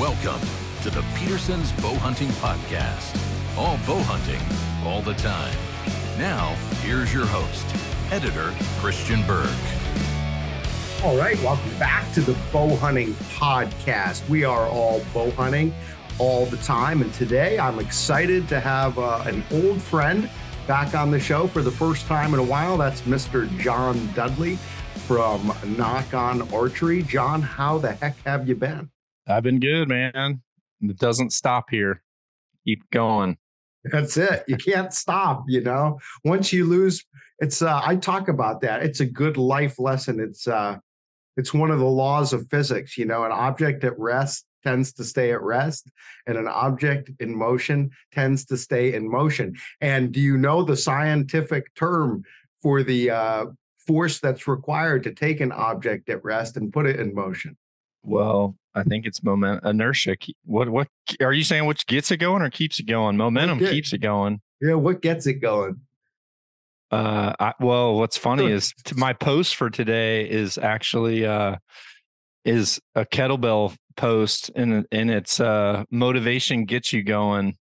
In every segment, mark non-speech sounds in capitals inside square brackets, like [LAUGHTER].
Welcome to the Peterson's Bow Hunting Podcast. All bow hunting, all the time. Now, here's your host, editor Christian Berg. All right, welcome back to the Bow Hunting Podcast. We are all bow hunting all the time, and today I'm excited to have uh, an old friend back on the show for the first time in a while. That's Mr. John Dudley from Nock On Archery. John, how the heck have you been? I've been good, man. It doesn't stop here. Keep going. That's it. You can't stop, you know. Once you lose, it's uh I talk about that. It's a good life lesson. It's uh it's one of the laws of physics, you know, an object at rest tends to stay at rest and an object in motion tends to stay in motion. And do you know the scientific term for the uh force that's required to take an object at rest and put it in motion? Well, I think it's moment inertia. What what are you saying? Which gets it going or keeps it going? Momentum get- keeps it going. Yeah, what gets it going? Uh, I, well, what's funny is my post for today is actually uh is a kettlebell post, and and it's uh motivation gets you going,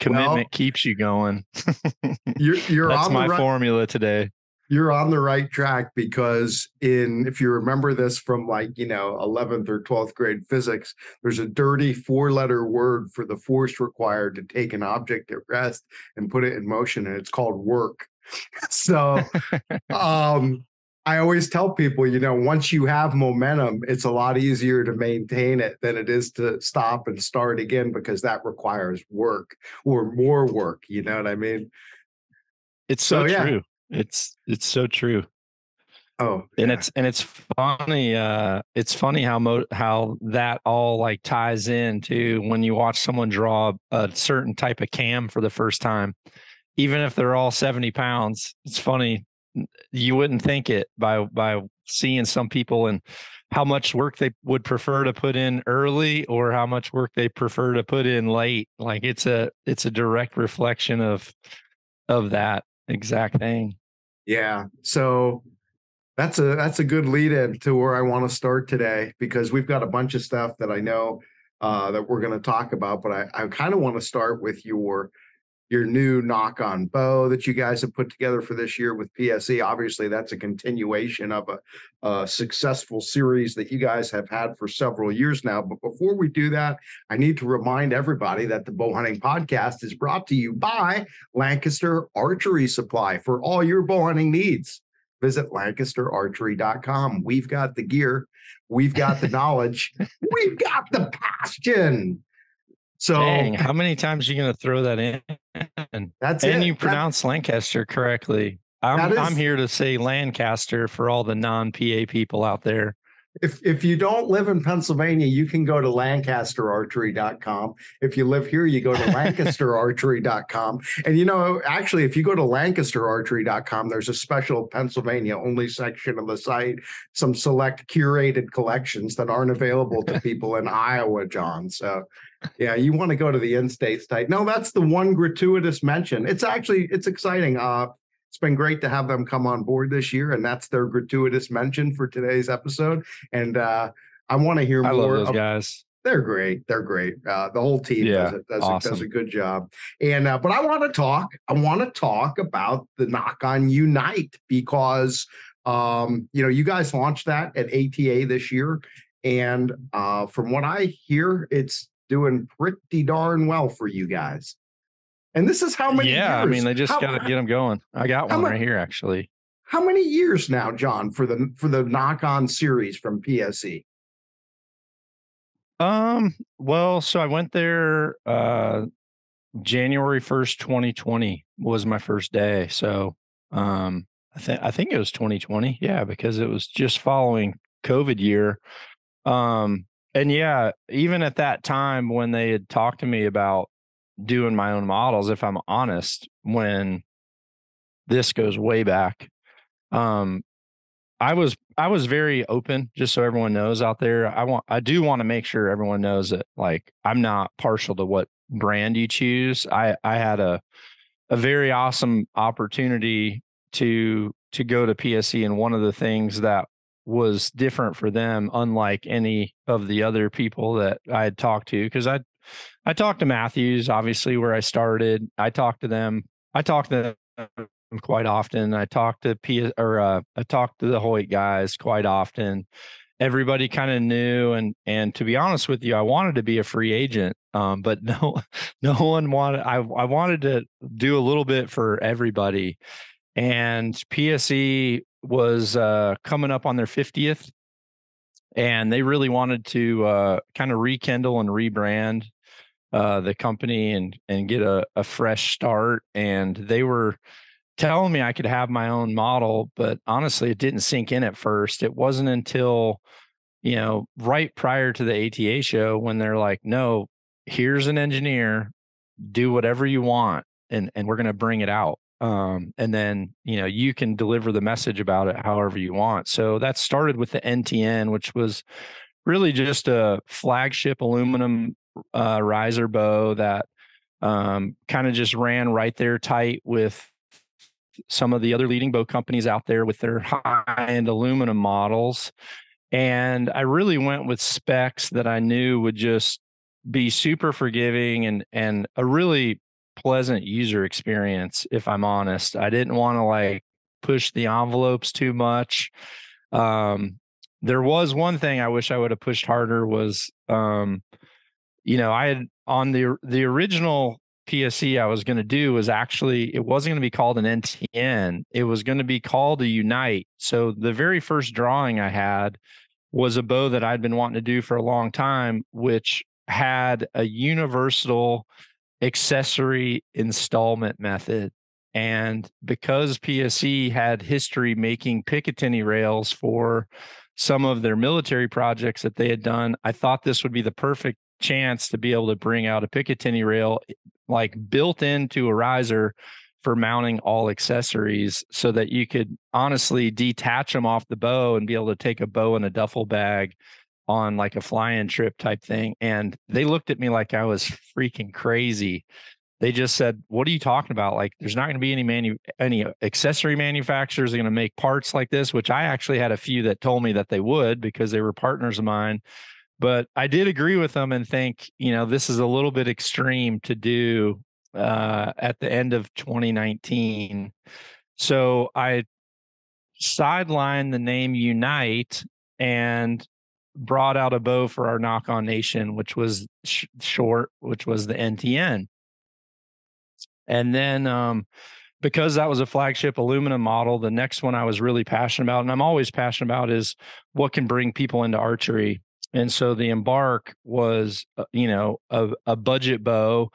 commitment Well, keeps you going. [LAUGHS] You're you're That's on the my right, formula today. You're on the right track because in if you remember this from like you know 11th or 12th grade physics there's a dirty four letter word for the force required to take an object at rest and put it in motion and it's called work [LAUGHS] so [LAUGHS] um i always tell people you know once you have momentum it's a lot easier to maintain it than it is to stop and start again because that requires work or more work you know what i mean It's so, So, yeah. true. It's it's so true. oh and yeah. it's and it's funny uh it's funny how mo- how that all like ties in to when you watch someone draw a certain type of cam for the first time even if they're all 70 pounds it's funny you wouldn't think it by by seeing some people and how much work they would prefer to put in early or how much work they prefer to put in late like it's a it's a direct reflection of of that exact thing Yeah. So that's a that's a good lead in to where I want to start today because we've got a bunch of stuff that I know uh, that we're going to talk about, but I, I kind of want to start with your your new Nock On bow that you guys have put together for this year with PSE. Obviously, that's a continuation of a, a successful series that you guys have had for several years now. But before we do that, I need to remind everybody that the Bow Hunting Podcast is brought to you by Lancaster Archery Supply for all your bow hunting needs. Visit lancasterarchery.com. We've got the gear, we've got the knowledge, [LAUGHS] we've got the passion. So Dang, [LAUGHS] how many times are you going to throw that in? that's and it. you That- pronounce Lancaster correctly. I'm That is- I'm here to say Lancaster for all the non-PA people out there. if if you don't live in Pennsylvania, you can go to lancasterarchery.com. If you live here, you go to [LAUGHS] lancasterarchery.com. And you know, actually, if you go to lancasterarchery.com, there's a special Pennsylvania only section of the site, some select curated collections that aren't available to [LAUGHS] people in Iowa, John. So yeah, you want to go to the in-state site. No, that's the one gratuitous mention. It's actually it's exciting. Uh it's been great to have them come on board this year, and that's their gratuitous mention for today's episode. And uh, I want to hear I love more. those of- guys. they're great. They're great. Uh, the whole team Yeah, does, it, does, a, does a good job. And uh, but I want to talk. I want to talk about the Nock On Unite because um, you know you guys launched that at ATA this year, and uh, from what I hear, it's doing pretty darn well for you guys. And this is how many? Yeah, I mean they just How- got to get them going. I got one right here actually. How many years now, John, for the for the Nock On series from? PSE? Um, well, so I went there uh January 1st, 2020 was my first day. So um I think I think it was 2020. Yeah, because it was just following COVID year. Um and yeah, even at that time when they had talked to me about doing my own models, if I'm honest, when this goes way back, um I was I was very open, just so everyone knows out there. I want I do want to make sure everyone knows that like I'm not partial to what brand you choose. I I had a a very awesome opportunity to to go to PSE and one of the things that was different for them, unlike any of the other people that I had talked to. Because I, I talked to Mathews, obviously where I started. I talked to them. I talked to them quite often. I talked to P or uh, I talked to the Hoyt guys quite often. Everybody kind of knew, and and to be honest with you, I wanted to be a free agent, um, but [LAUGHS] no, no one wanted. I I wanted to do a little bit for everybody, and PSE was uh, coming up on their fiftieth, and they really wanted to uh, kind of rekindle and rebrand uh, the company and and get a, a fresh start. And they were telling me I could have my own model, but honestly, it didn't sink in at first. It wasn't until, you know, right prior to the ATA show when they're like, no, here's an engineer, do whatever you want, and and we're gonna bring it out. Um, and then you know you can deliver the message about it however you want. So that started with the NTN, which was really just a flagship aluminum uh, riser bow that um, kind of just ran right there tight with some of the other leading boat companies out there with their high end aluminum models. And I really went with specs that I knew would just be super forgiving and and a really pleasant user experience if I'm honest. I didn't want to like push the envelopes too much. Um there was one thing I wish I would have pushed harder was um you know, I had on the the original PSE I was going to do was actually it wasn't going to be called an NTN. It was going to be called a Unite. So the very first drawing I had was a bow that I'd been wanting to do for a long time, which had a universal accessory installment method. And because PSE had history making Picatinny rails for some of their military projects that they had done, I thought this would be the perfect chance to be able to bring out a Picatinny rail eh, like built into a riser for mounting all accessories so that you could honestly detach them off the bow and be able to take a bow in a duffel bag on like a fly-in trip type thing and they looked at me like I was freaking crazy. They just said, "What are you talking about? Like there's not going to be any manu- any accessory manufacturers are going to make parts like this," which I actually had a few that told me that they would because they were partners of mine but I did agree with them and think, you know, this is a little bit extreme to do uh, at the end of 2019. So I sidelined the name Unite and brought out a bow for our Nock On Nation, which was sh- short, which was the NTN. And then um, because that was a flagship aluminum model, the next one I was really passionate about, and I'm always passionate about, is what can bring people into archery. And so the Embark was, uh, you know, a, a budget bow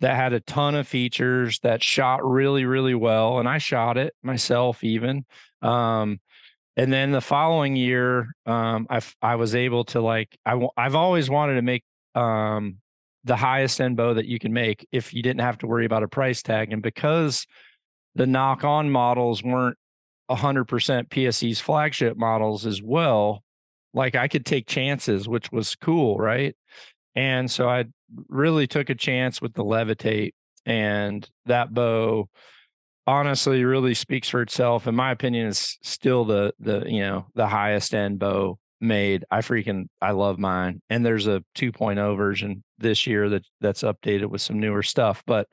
that had a ton of features that shot really, really well. And I shot it myself even. Um, and then the following year, um, I, I was able to like, I, I've always wanted to make, um, the highest end bow that you can make if you didn't have to worry about a price tag. And because the Nock On models weren't 100% PSE's flagship models as well, like I could take chances, which was cool, right? And so I really took a chance with the levitate and that bow honestly really speaks for itself. In my opinion is still the the you know the highest end bow made. I freaking i love mine. And there's a 2.0 version this year that that's updated with some newer stuff. But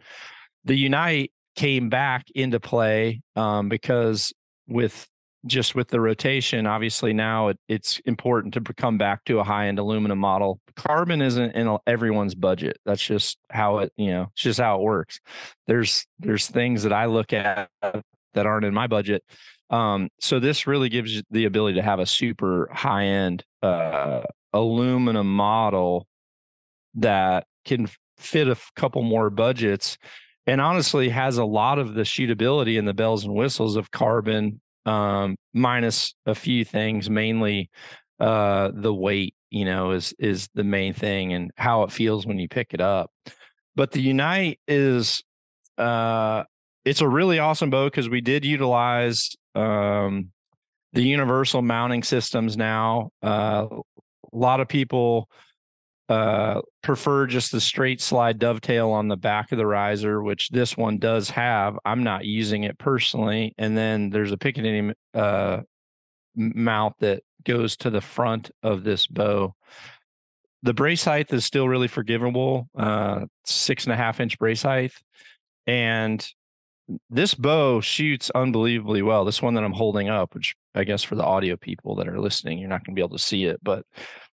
the unite came back into play um, because with just with the rotation, obviously now it, it's important to come back to a high end aluminum model. Carbon isn't in everyone's budget. That's just how it, you know, it's just how it works. There's there's things that I look at that aren't in my budget. Um, so this really gives you the ability to have a super high end uh, aluminum model that can fit a couple more budgets and honestly has a lot of the shootability and the bells and whistles of carbon um, minus a few things, mainly uh, the weight. You know, is is the main thing, and how it feels when you pick it up. But the Unite is uh, it's a really awesome bow because we did utilize um, the universal mounting systems now. Uh, a lot of people uh, prefer just the straight slide dovetail on the back of the riser, which this one does have. I'm not using it personally. And then there's a Picatinny uh, mount that goes to the front of this bow. The brace height is still really forgivable, uh, six and a half inch brace height. And this bow shoots unbelievably well. This one that I'm holding up, which I guess for the audio people that are listening, you're not going to be able to see it, but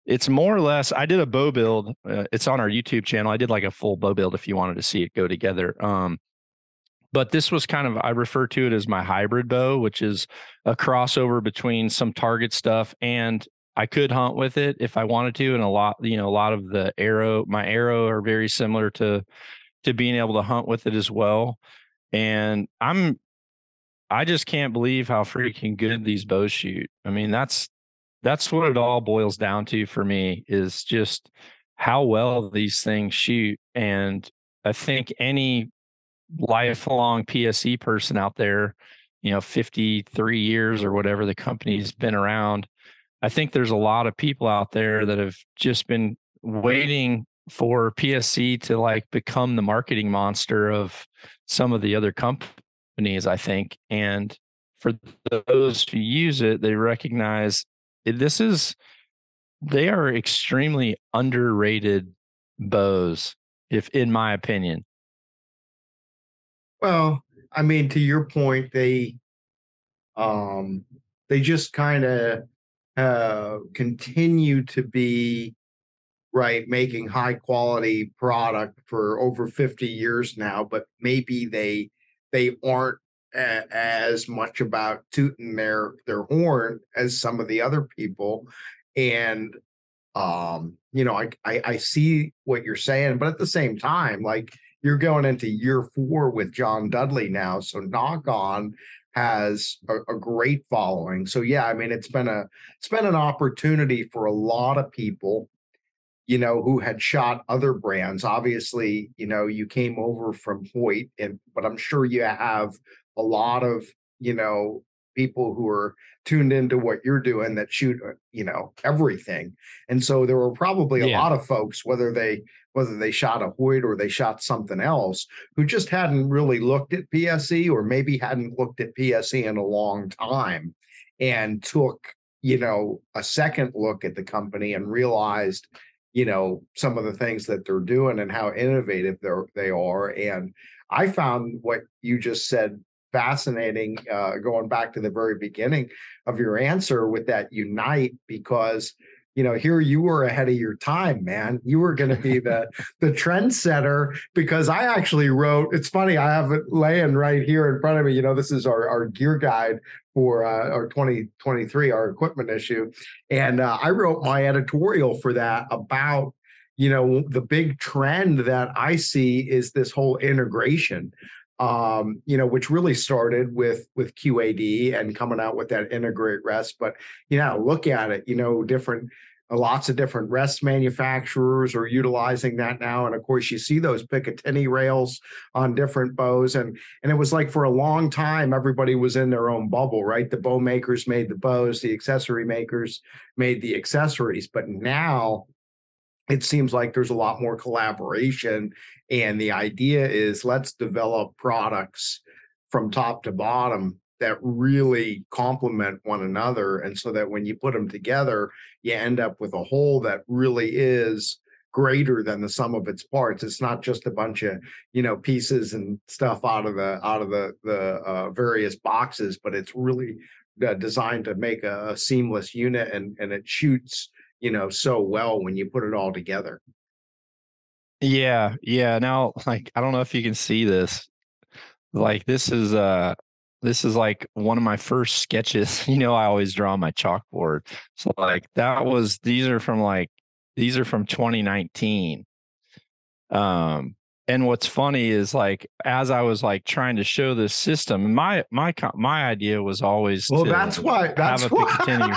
it's more or less. I did a bow build. Uh, it's on our YouTube channel. I did like a full bow build if you wanted to see it go together. Um, but this was kind of I refer to it as my hybrid bow, which is a crossover between some target stuff and I could hunt with it if I wanted to, and a lot, you know, a lot of the arrow, my arrow are very similar to to being able to hunt with it as well. And I'm I just can't believe how freaking good these bows shoot. I mean, that's that's what it all boils down to for me is just how well these things shoot. And I think any lifelong PSE person out there, you know, 53 years or whatever the company's been around, I think there's a lot of people out there that have just been waiting for PSE to like become the marketing monster of some of the other companies, I think. And for those who use it, they recognize this is they are extremely underrated bows, if in my opinion. Well, I mean, to your point, they um they just kind of uh continue to be right making high quality product for over 50 years now but maybe they they aren't as much about tooting their their horn as some of the other people and um you know I, I i see what you're saying but at the same time like you're going into year four with John Dudley now. So Nock On has a, a, great following. So yeah, I mean it's been a it's been an opportunity for a lot of people, you know, who had shot other brands. Obviously, you know, you came over from Hoyt, and but I'm sure you have a lot of you know people who are tuned into what you're doing that shoot uh, you know everything and so there were probably a yeah. lot of folks whether they whether they shot a Hoyt or they shot something else who just hadn't really looked at PSE or maybe hadn't looked at PSE in a long time and took you know a second look at the company and realized you know some of the things that they're doing and how innovative they're they are and i found what you just said fascinating uh, going back to the very beginning of your answer with that unite because you know here you were ahead of your time man. You were going to be the [LAUGHS] the trendsetter because i actually wrote it's funny i have it laying right here in front of me you know this is our, our gear guide for uh, our 2023 our equipment issue. And uh, i wrote my editorial for that about you know the big trend that i see is this whole integration um, you know, which really started with with QAD and coming out with that integrate rest. But you know, look at it, you know, different lots of different rest manufacturers are utilizing that now. And of course you see those picatinny rails on different bows. And and it was like for a long time everybody was in their own bubble right? The bow makers made the bows the accessory makers made the accessories. But now it seems like there's a lot more collaboration and the idea is let's develop products from top to bottom that really complement one another and so that when you put them together you end up with a whole that really is greater than the sum of its parts. It's not just a bunch of you know pieces and stuff out of the out of the the uh, various boxes but it's really uh, designed to make a, a seamless unit and and it shoots you know so well when you put it all together yeah yeah now like i don't know if you can see this like this is uh this is like one of my first sketches [LAUGHS] you know i always draw on my chalkboard so like that was these are from like these are from 2019 um and what's funny is like as I was like trying to show this system, my my my idea was always well. that's why. [LAUGHS] That's why.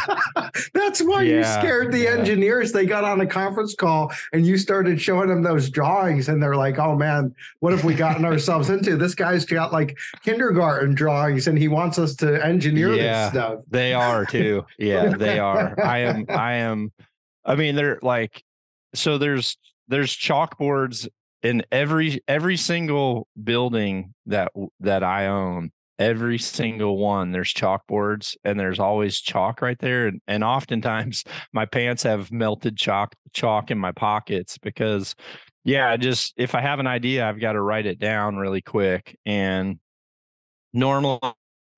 that's why yeah, you scared the yeah. engineers. They got on a conference call and you started showing them those drawings, and they're like, "Oh man, what have we gotten ourselves [LAUGHS] into? This guy's got like kindergarten drawings, and he wants us to engineer yeah, this stuff." They are too. Yeah, they [LAUGHS] are. I am. I am. I mean, they're like so. There's there's chalkboards in every every single building that that I own, every single one there's chalkboards and there's always chalk right there and, and oftentimes [LAUGHS] my pants have melted chalk chalk in my pockets because yeah just if i have an idea i've got to write it down really quick and normally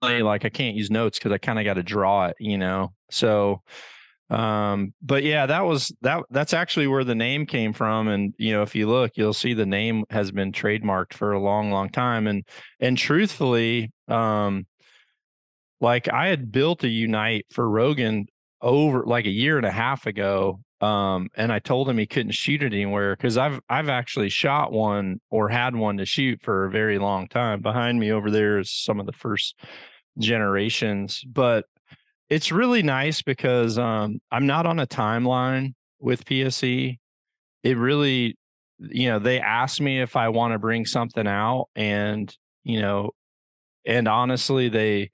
like i can't use notes because i kind of got to draw it you know? So um but yeah that was that that's actually where the name came from and you know if you look you'll see the name has been trademarked for a long long time and and truthfully um like i had built a unite for rogan over like a year and a half ago um and i told him he couldn't shoot it anywhere because i've i've actually shot one or had one to shoot for a very long time behind me over there is some of the first generations but it's really nice because um, I'm not on a timeline with PSE. It really, you know, they ask me if I want to bring something out, and you know, and honestly, they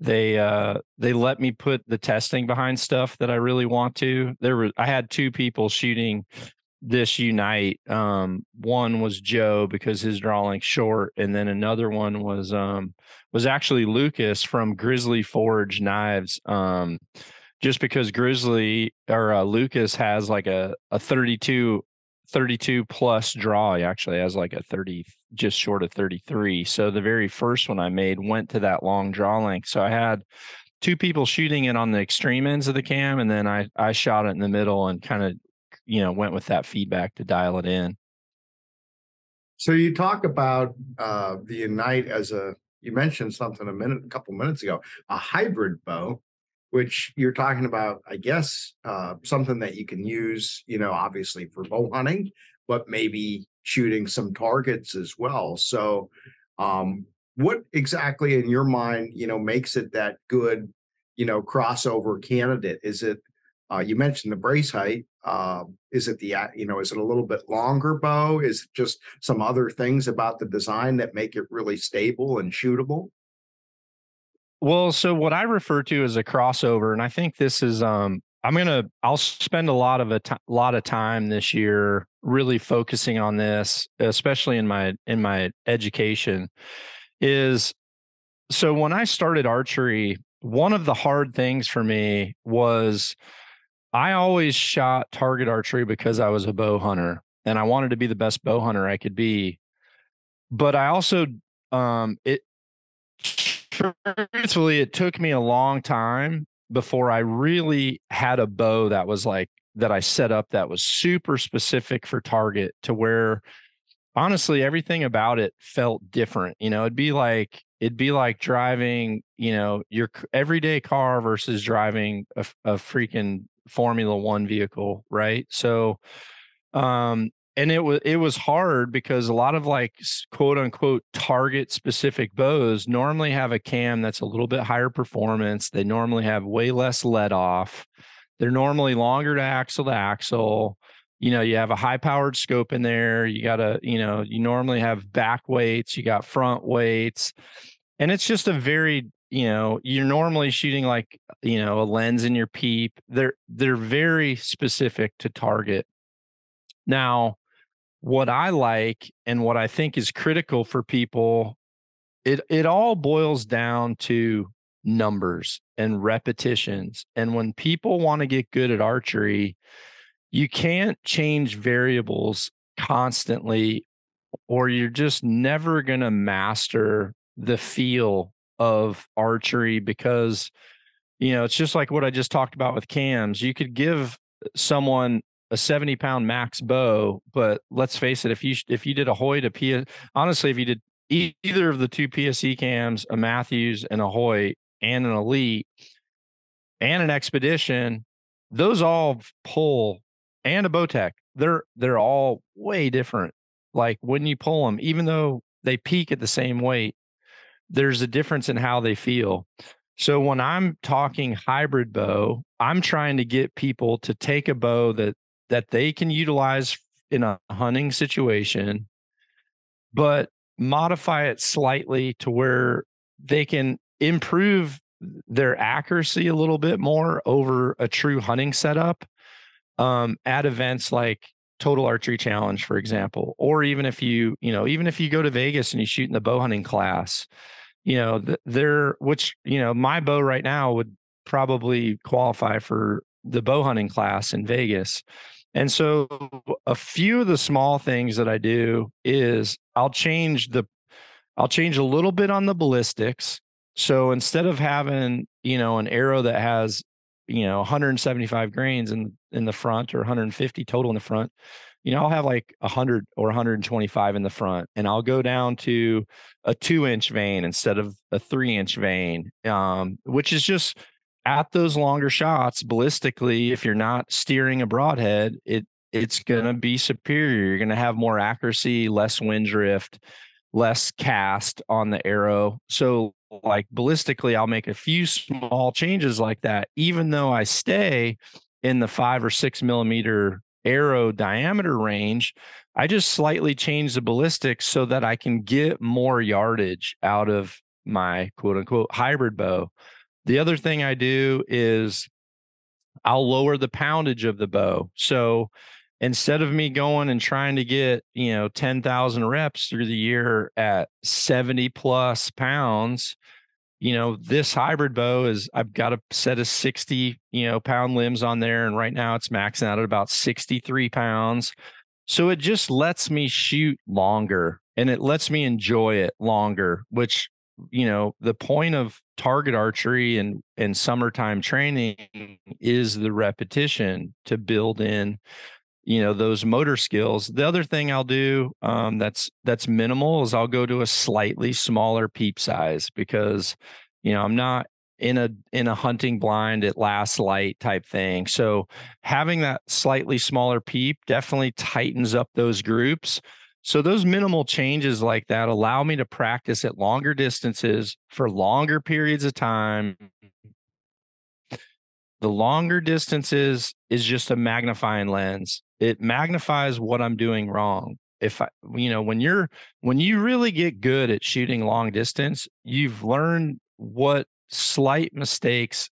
they uh they let me put the testing behind stuff that I really want to. There were I had two people shooting this unite. Um, one was Joe because his draw length short, and then another one was um, was actually Lucas from Grizzly Forge Knives. Um, just because Grizzly or uh, Lucas has like a a 32 32 plus draw. He actually has like a 30 just short of 33. So the very first one I made went to that long draw length. So I had two people shooting it on the extreme ends of the cam and then I I shot it in the middle and kind of you know went with that feedback to dial it in. So you talk about uh, the Unite as a you mentioned something a minute, a couple minutes ago, a hybrid bow, which you're talking about, I guess, uh, something that you can use, you know, obviously for bow hunting, but maybe shooting some targets as well. So, um, what exactly in your mind, you know, makes it that good, you know, crossover candidate? Is it uh, you mentioned the brace height. Uh, is it the you know is it a little bit longer bow? Is it just some other things about the design that make it really stable and shootable? Well, so what I refer to as a crossover, and I think this is um I'm gonna I'll spend a lot of a t- lot of time this year really focusing on this, especially in my in my education. Is so when I started archery, one of the hard things for me was I always shot target archery because I was a bow hunter and I wanted to be the best bow hunter I could be. But I also, um, it truthfully, it took me a long time before I really had a bow that was like that I set up that was super specific for target to where honestly everything about it felt different. You know, it'd be like it'd be like driving, you know, your everyday car versus driving a, a freaking Formula One vehicle, right? So, um, and it was it was hard because a lot of like quote unquote target specific bows normally have a cam that's a little bit higher performance. They normally have way less let off. They're normally longer to axle to axle. You know, you have a high powered scope in there. You got to, you know, you normally have back weights, you got front weights. And it's just a very you know you're normally shooting like you know a lens in your peep. They're they're very specific to target. Now what i like and what i think is critical for people it it all boils down to numbers and repetitions. And when people want to get good at archery you can't change variables constantly or you're just never going to master the feel of archery because you know it's just like what i just talked about with cams. You could give someone a 70 pound max bow but let's face it if you if you did a hoyt a p honestly if you did either of the two pse cams a Mathews and a hoyt and an elite and an Xpedition those all pull and a bowtech they're they're all way different. Like when you pull them even though they peak at the same weight there's a difference in how they feel. So when I'm talking hybrid bow, I'm trying to get people to take a bow that that they can utilize in a hunting situation, but modify it slightly to where they can improve their accuracy a little bit more over a true hunting setup um, at events like total archery challenge for example or even if you you know even if you go to vegas and you shoot in the bow hunting class you know, th- they're which you know my bow right now would probably qualify for the bow hunting class in Vegas. And so a few of the small things that I do is I'll change the I'll change a little bit on the ballistics. So instead of having, you know, an arrow that has, you know, 175 grains in in the front or 150 total in the front, you know, I'll have like 100 or 125 in the front, and I'll go down to a two inch vane instead of a three inch vane, um, which is just at those longer shots ballistically if you're not steering a broadhead it it's going to be superior. You're going to have more accuracy less wind drift less cast on the arrow. So like ballistically i'll make a few small changes like that even though i stay in the five or six millimeter arrow diameter range i just slightly change the ballistics so that i can get more yardage out of my quote unquote hybrid bow the other thing I do is I'll lower the poundage of the bow. So instead of me going and trying to get, you know, 10,000 reps through the year at 70 plus pounds, you know, this hybrid bow is I've got a set of 60, you know, pound limbs on there. And right now it's maxing out at about 63 pounds. So it just lets me shoot longer and it lets me enjoy it longer, which you know the point of target archery and and summertime training is the repetition to build in you know those motor skills the other thing i'll do um, that's that's minimal is i'll go to a slightly smaller peep size because you know i'm not in a in a hunting blind at last light type thing so having that slightly smaller peep definitely tightens up those groups so those minimal changes like that allow me to practice at longer distances for longer periods of time. The longer distances is just a magnifying lens. It magnifies what I'm doing wrong. If I, you know, when you're when you really get good at shooting long distance, you've learned what slight mistakes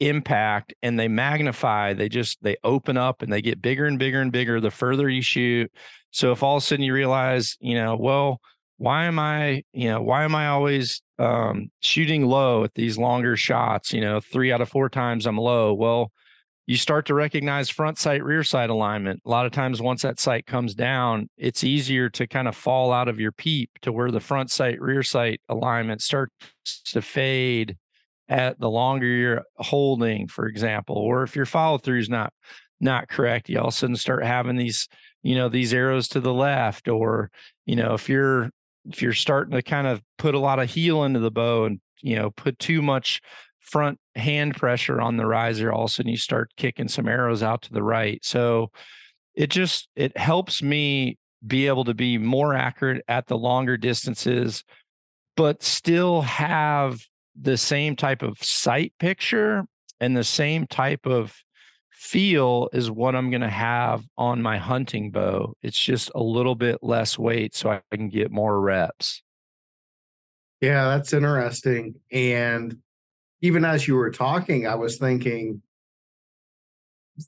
impact and they magnify they just they open up and they get bigger and bigger and bigger the further you shoot so if all of a sudden you realize you know well why am i you know why am i always um, shooting low at these longer shots? You know three out of four times i'm low. Well you start to recognize front sight rear sight alignment. A lot of times once that sight comes down it's easier to kind of fall out of your peep to where the front sight rear sight alignment starts to fade at the longer you're holding, for example, or if your follow through is not not correct, you all of a sudden start having these, you know, these arrows to the left, or you know, if you're if you're starting to kind of put a lot of heel into the bow and you know put too much front hand pressure on the riser, all of a sudden you start kicking some arrows out to the right. So it just it helps me be able to be more accurate at the longer distances, but still have the same type of sight picture and the same type of feel is what I'm going to have on my hunting bow. It's just a little bit less weight so I can get more reps. Yeah, that's interesting. And even as you were talking, I was thinking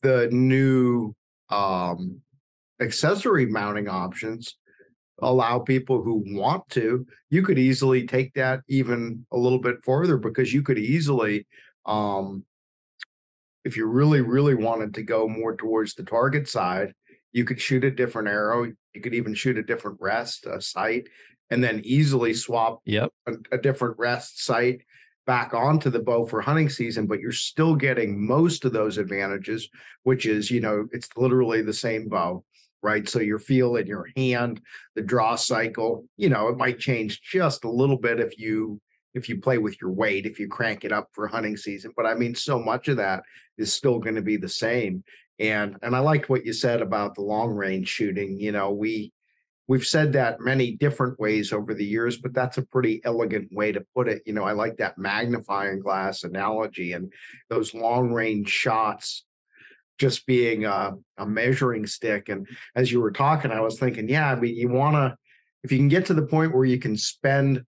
the new um, accessory mounting options allow people who want to you could easily take that even a little bit further because you could easily um if you really really wanted to go more towards the target side you could shoot a different arrow you could even shoot a different rest a sight and then easily swap yep a, a different rest sight back onto the bow for hunting season but you're still getting most of those advantages which is you know it's literally the same bow right? So your feel in your hand, the draw cycle, you know, it might change just a little bit if you if you play with your weight, if you crank it up for hunting season. But I mean, so much of that is still going to be the same. And and I liked what you said about the long range shooting. You know, we we've said that many different ways over the years, but that's a pretty elegant way to put it. You know, I like that magnifying glass analogy and those long range shots just being a, a measuring stick. And as you were talking, I was thinking, yeah, I mean, you want to, if you can get to the point where you can spend,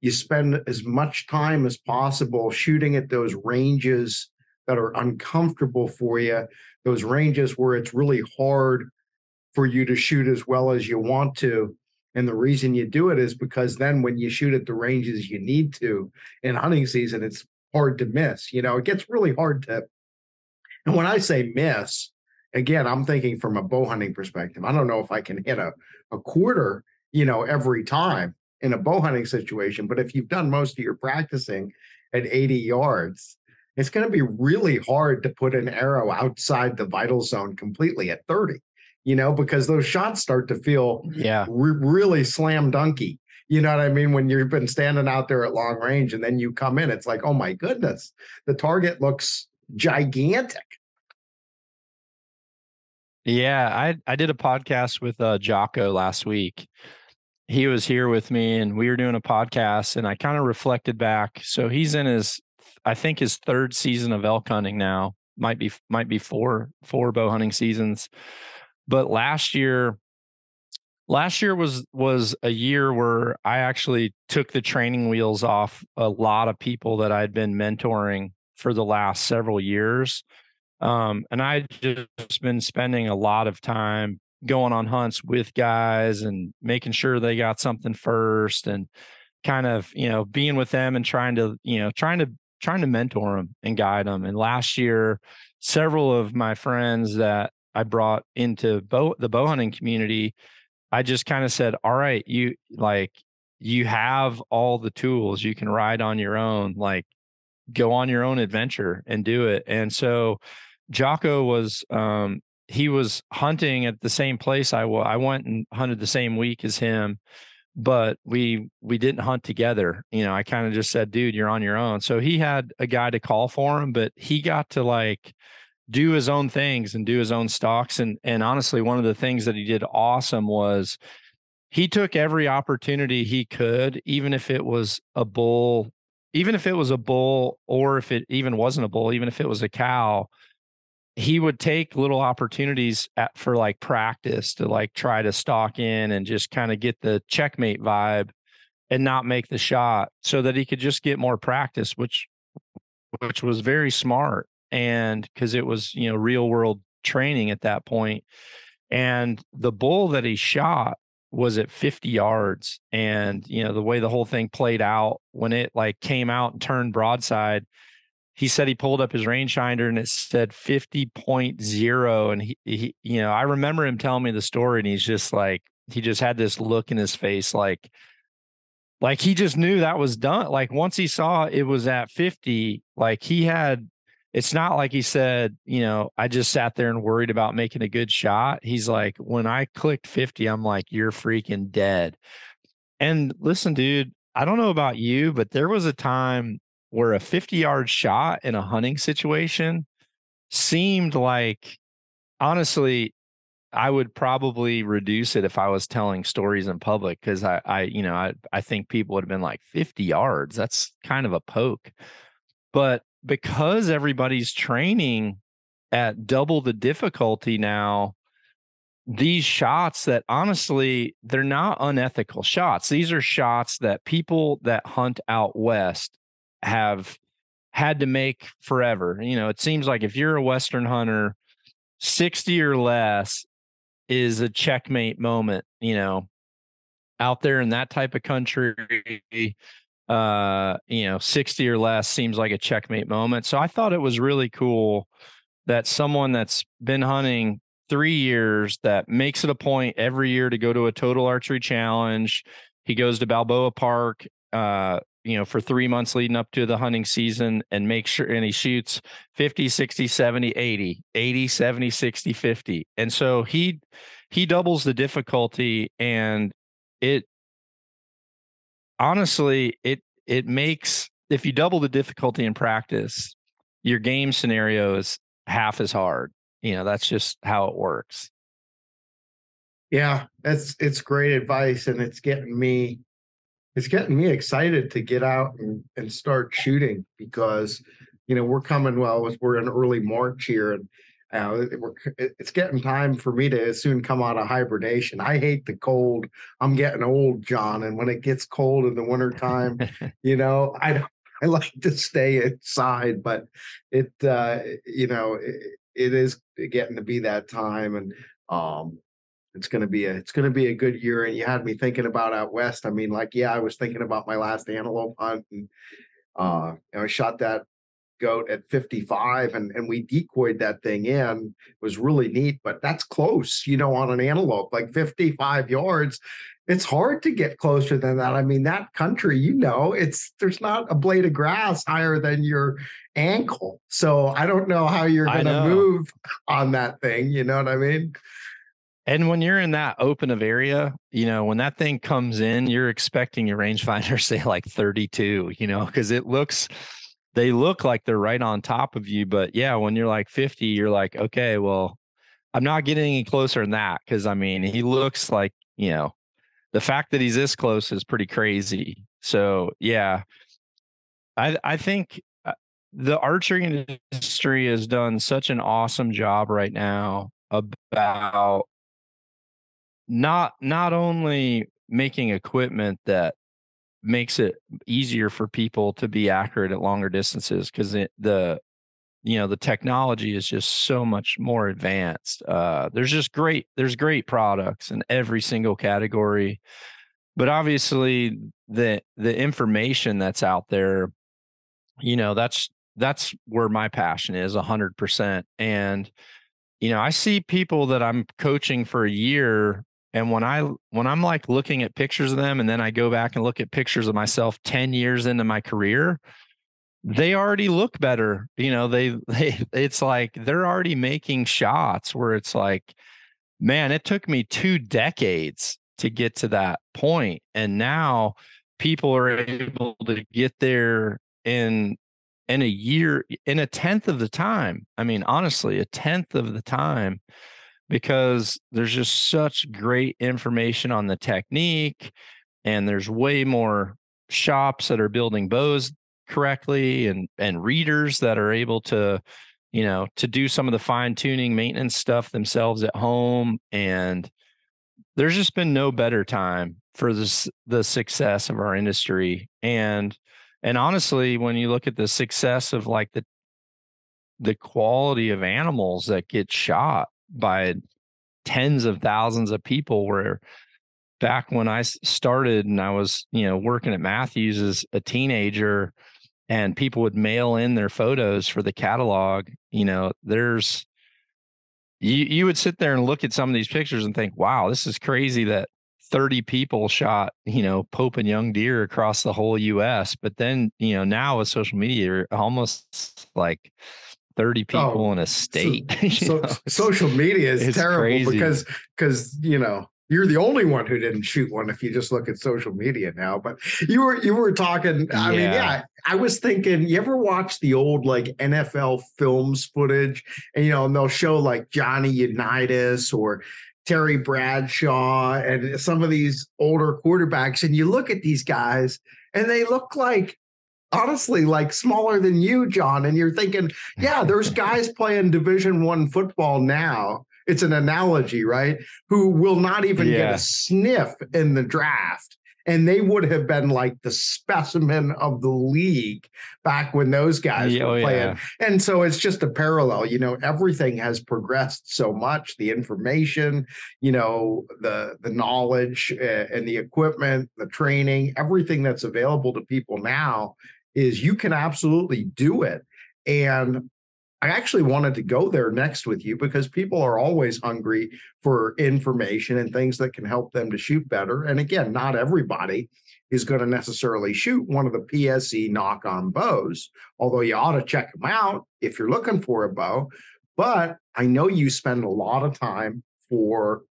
you spend as much time as possible shooting at those ranges that are uncomfortable for you, those ranges where it's really hard for you to shoot as well as you want to. And the reason you do it is because then when you shoot at the ranges you need to in hunting season, it's hard to miss. You know, it gets really hard to. And when I say miss, again, I'm thinking from a bow hunting perspective. I don't know if I can hit a, a quarter, you know, every time in a bow hunting situation. But if you've done most of your practicing at 80 yards, it's going to be really hard to put an arrow outside the vital zone completely at 30, you know, because those shots start to feel yeah re- really slam dunky. You know what I mean? When you've been standing out there at long range and then you come in, it's like, oh my goodness, the target looks gigantic. Yeah, I I did a podcast with uh Jocko last week. He was here with me and we were doing a podcast and I kind of reflected back. So he's in his I think his third season of elk hunting now. Might be might be four four bow hunting seasons. But last year last year was was a year where I actually took the training wheels off a lot of people that I'd been mentoring for the last several years um, and I just been spending a lot of time going on hunts with guys and making sure they got something first and kind of, you know, being with them and trying to, you know, trying to trying to mentor them and guide them. And last year, several of my friends that I brought into bow the bow hunting community, I just kind of said, "All right, you like you have all the tools. You can ride on your own. Like go on your own adventure and do it." And so Jocko was um, he was hunting at the same place I was. I went and hunted the same week as him, but we we didn't hunt together. You know, I kind of just said, "Dude, you're on your own." So he had a guy to call for him, but he got to like do his own things and do his own stocks. And and honestly, one of the things that he did awesome was he took every opportunity he could, even if it was a bull, even if it was a bull, or if it even wasn't a bull, even if it was a cow he would take little opportunities at, for like practice to like try to stalk in and just kind of get the checkmate vibe and not make the shot so that he could just get more practice which which was very smart and cuz it was you know real world training at that point. And the bull that he shot was at 50 yards and you know the way the whole thing played out when it like came out and turned broadside he said he pulled up his rangefinder and it said 50.0 and he, he you know i remember him telling me the story and he's just like he just had this look in his face like like he just knew that was done. Like once he saw it was at 50 like he had it's not like he said you know i just sat there and worried about making a good shot. He's like when i clicked 50 i'm like you're freaking dead. And listen dude i don't know about you but there was a time where a 50 yard shot in a hunting situation seemed like honestly I would probably reduce it if I was telling stories in public because I, I, you know, I, I think people would have been like 50 yards. That's kind of a poke. But because everybody's training at double the difficulty now, these shots that honestly, they're not unethical shots. These are shots that people that hunt out west have had to make forever. You know, it seems like if you're a Western hunter, 60 or less is a checkmate moment, you know, out there in that type of country. Uh, you know, 60 or less seems like a checkmate moment. So I thought it was really cool that someone that's been hunting three years that makes it a point every year to go to a total archery challenge. He goes to Balboa Park uh, you know, for three months leading up to the hunting season and make sure, and he shoots 50, 60, 70, 80, 80, 70, 60, 50. And so he, he doubles the difficulty and it, honestly, it, it makes, if you double the difficulty in practice, your game scenario is half as hard. You know, that's just how it works. Yeah, that's it's great advice and it's getting me it's getting me excited to get out and, and start shooting because you know we're coming well we're in early march here and uh, it's getting time for me to soon come out of hibernation. I hate the cold. I'm getting old, John, and when it gets cold in the wintertime, [LAUGHS] you know, I I like to stay inside, but it uh, you know it, it is getting to be that time, and um, it's going to be a it's going to be a good year. And you had me thinking about out west. I mean, like, yeah, I was thinking about my last antelope hunt, and uh, know, I shot that goat at 55 and, and we decoyed that thing in. It was really neat but that's close you know on an antelope like 55 yards. It's hard to get closer than that. I mean that country you know it's there's not a blade of grass higher than your ankle. So i don't know how you're going to move on that thing you know what i mean and when you're in that open of area, you know, when that thing comes in, you're expecting your rangefinder [LAUGHS] say like 32, you know, because it looks they look like they're right on top of you. But yeah, when you're like 50, you're like, okay, well, I'm not getting any closer than that. Cause I mean, he looks like, you know, the fact that he's this close is pretty crazy. So yeah, I I think uh, the archery industry has done such an awesome job right now about not not only making equipment that makes it easier for people to be accurate at longer distances because the you know the technology is just so much more advanced uh, there's just great there's great products in every single category but obviously the the information that's out there you know that's that's where my passion is 100% and you know i see people that i'm coaching for a year and when I when I'm like looking at pictures of them and then I go back and look at pictures of myself 10 years into my career, they already look better. You know, they [LAUGHS] they it's like they're already making shots where it's like, man, it took me two decades to get to that. And now people are able to get there in in a year in a tenth of the time. I mean, honestly, a tenth of the time because there's just such great information on the technique and there's way more shops that are building bows correctly and and readers that are able to you know to do some of the fine tuning maintenance stuff themselves at home and there's just been no better time for this the success of our industry and and honestly when you look at the success of like the the quality of animals that get shot by tens of thousands of people where back when I started and I was, you know, working at Mathews as a teenager and people would mail in their photos for the catalog, you know, there's you you would sit there and look at some of these pictures and think, "Wow, this is crazy that 30 people shot, you know, Pope and Young deer across the whole US." But then, you know, now with social media, you're almost like 30 people oh, in a state. [LAUGHS] So, so social media is terrible crazy. because because you know you're the only one who didn't shoot one if you just look at social media now. But you were you were talking. I yeah. mean, yeah, I was thinking. You ever watch the old like NFL films footage, and you know, and they'll show like Johnny Unitas or Terry Bradshaw and some of these older quarterbacks, and you look at these guys, and they look like honestly like smaller than you john and you're thinking yeah there's [LAUGHS] guys playing division one football now it's an analogy right who will not even yeah. get a sniff in the draft and they would have been like the specimen of the league back when those guys yeah, were oh, playing. Yeah. And so it's just a parallel. You know, everything has progressed so much. The information, you know, the the knowledge uh, and the equipment, the training, everything that's available to people now is you can absolutely do it. And I actually wanted to go there next with you because people are always hungry for information and things that can help them to shoot better. And again, not everybody is going to necessarily shoot one of the PSE Nock On bows, although you ought to check them out if you're looking for a bow. But I know you spend a lot of time for,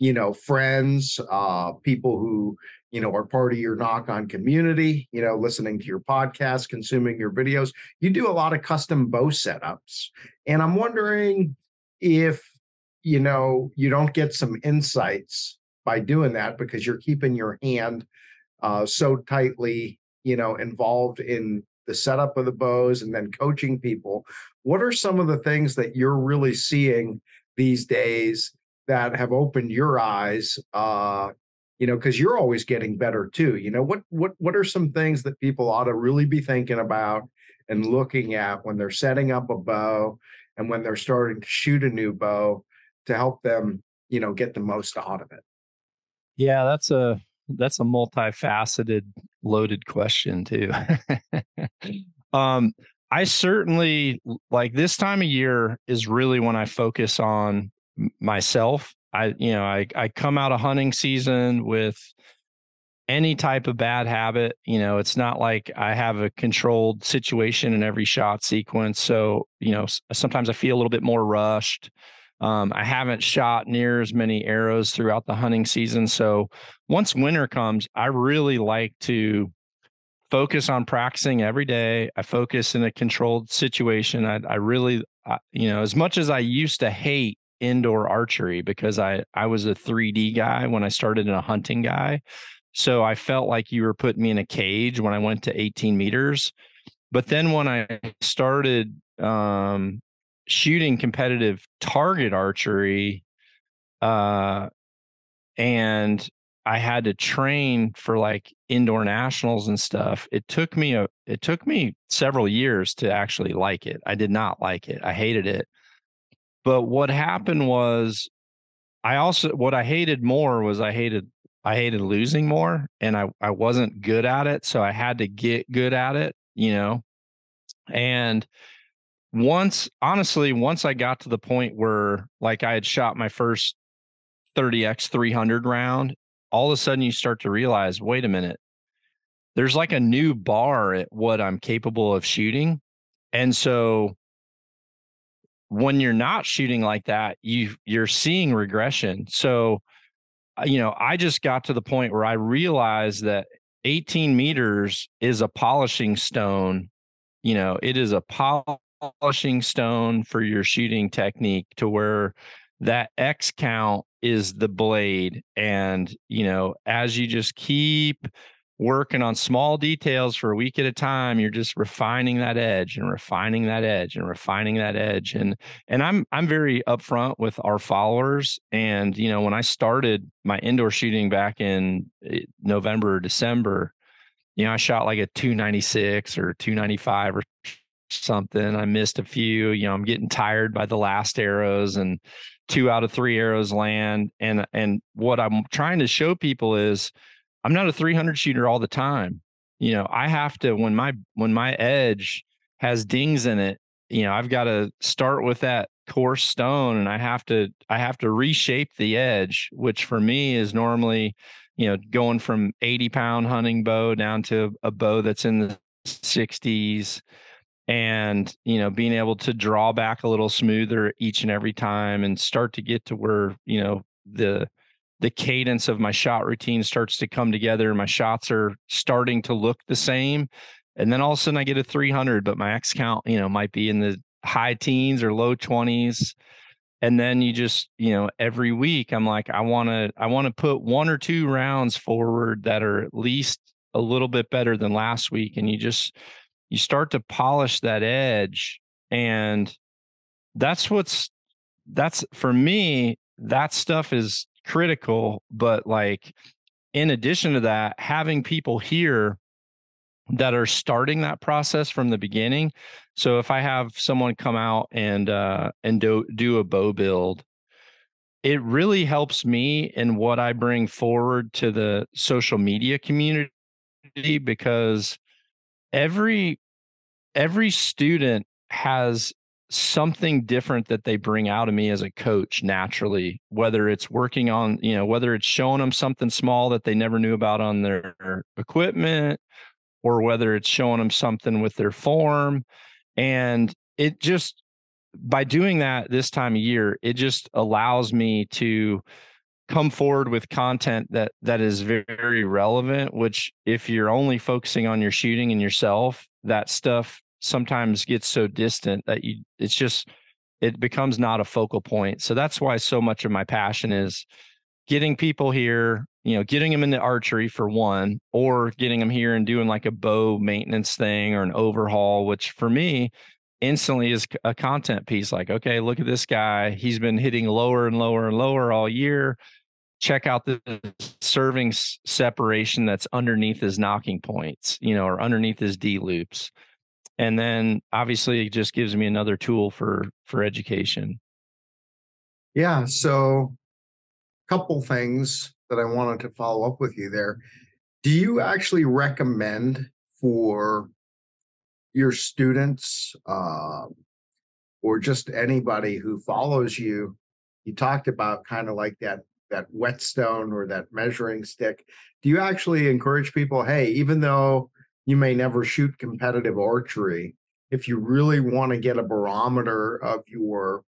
you know, friends, uh, people who you know, are part of your Nock On community, you know, listening to your podcast, consuming your videos. You do a lot of custom bow setups. And I'm wondering if, you know, you don't get some insights by doing that because you're keeping your hand uh, so tightly, you know, involved in the setup of the bows and then coaching people. What are some of the things that you're really seeing these days that have opened your eyes uh, you know because you're always getting better too you know what what what are some things that people ought to really be thinking about and looking at when they're setting up a bow and when they're starting to shoot a new bow to help them you know, get the most out of it? Yeah, that's a that's a multifaceted loaded question too. [LAUGHS] um I certainly like this time of year is really when I focus on myself. I you know, I I come out of hunting season with any type of bad habit. You know, it's not like I have a controlled situation in every shot sequence. So, you know, sometimes I feel a little bit more rushed. Um, I haven't shot near as many arrows throughout the hunting season. So once winter comes, I really like to focus on practicing every day. I focus in a controlled situation. I, I really, I, you know, as much as I used to hate indoor archery because I I was a 3D guy when I started in a hunting guy. So I felt like you were putting me in a cage when I went to 18 meters. But then when I started um, shooting competitive target archery, uh, and I had to train for like indoor nationals and stuff. It took me a it took me several years to actually like it. I did not like it. I hated it. But what happened was I also what I hated more was I hated I hated losing more and I, I wasn't good at it. So I had to get good at it, you know. And once, honestly, once I got to the point where like I had shot my first 30x 300 round, all of a sudden you start to realize wait a minute, there's like a new bar at what I'm capable of shooting. And so when you're not shooting like that, you you're seeing regression. So uh, you know, I just got to the point where I realized that 18 meters is a polishing stone. You know, it is a polishing stone for your shooting technique to where that X count is the blade. And, you know, as you just keep working on small details for a week at a time you're just refining that edge and refining that edge and refining that edge. And and i'm i'm very upfront with our followers. And you know when i started my indoor shooting back in eh, november december you know i shot like a 296 or 295 or something. I missed a few you know i'm getting tired by the last arrows and two out of three arrows land. And and what i'm trying to show people is I'm not a 300 shooter all the time. You know, I have to when my when my edge has dings in it, you know, I've got to start with that coarse stone and I have to I have to reshape the edge, which for me is normally, you know, going from 80 pound hunting bow down to a bow that's in the 60s and you know being able to draw back a little smoother each and every time and start to get to where you know the the cadence of my shot routine starts to come together. My shots are starting to look the same. And then all of a sudden I get a 300, but my X count, you know, might be in the high teens or low 20s. And then you just, you know, every week I'm like, I want to, I want to put one or two rounds forward that are at least a little bit better than last week. And you just, you start to polish that edge. And that's what's, that's for me, that stuff is critical. But like, in addition to that, having people here that are starting that process from the beginning. So if I have someone come out and uh, and do do a bow build, it really helps me in what I bring forward to the social media community because every every student has something different that they bring out of me as a coach naturally whether it's working on you know whether it's showing them something small that they never knew about on their equipment or whether it's showing them something with their form and it just by doing that this time of year it just allows me to come forward with content that that is very relevant which if you're only focusing on your shooting and yourself that stuff sometimes gets so distant that you it's just it becomes not a focal point. So that's why so much of my passion is getting people here, you know, getting them into archery for one, or getting them here and doing like a bow maintenance thing or an overhaul, which for me instantly is a content piece. Like, okay, look at this guy. He's been hitting lower and lower and lower all year. Check out the serving separation that's underneath his nocking points, you know, or underneath his D loops and then obviously it just gives me another tool for for education yeah so a couple things that I wanted to follow up with you there. Do you actually recommend for your students uh, or just anybody who follows you? You talked about kind of like that that whetstone or that measuring stick. Do you actually encourage people, hey, even though you may never shoot competitive archery, if you really want to get a barometer of your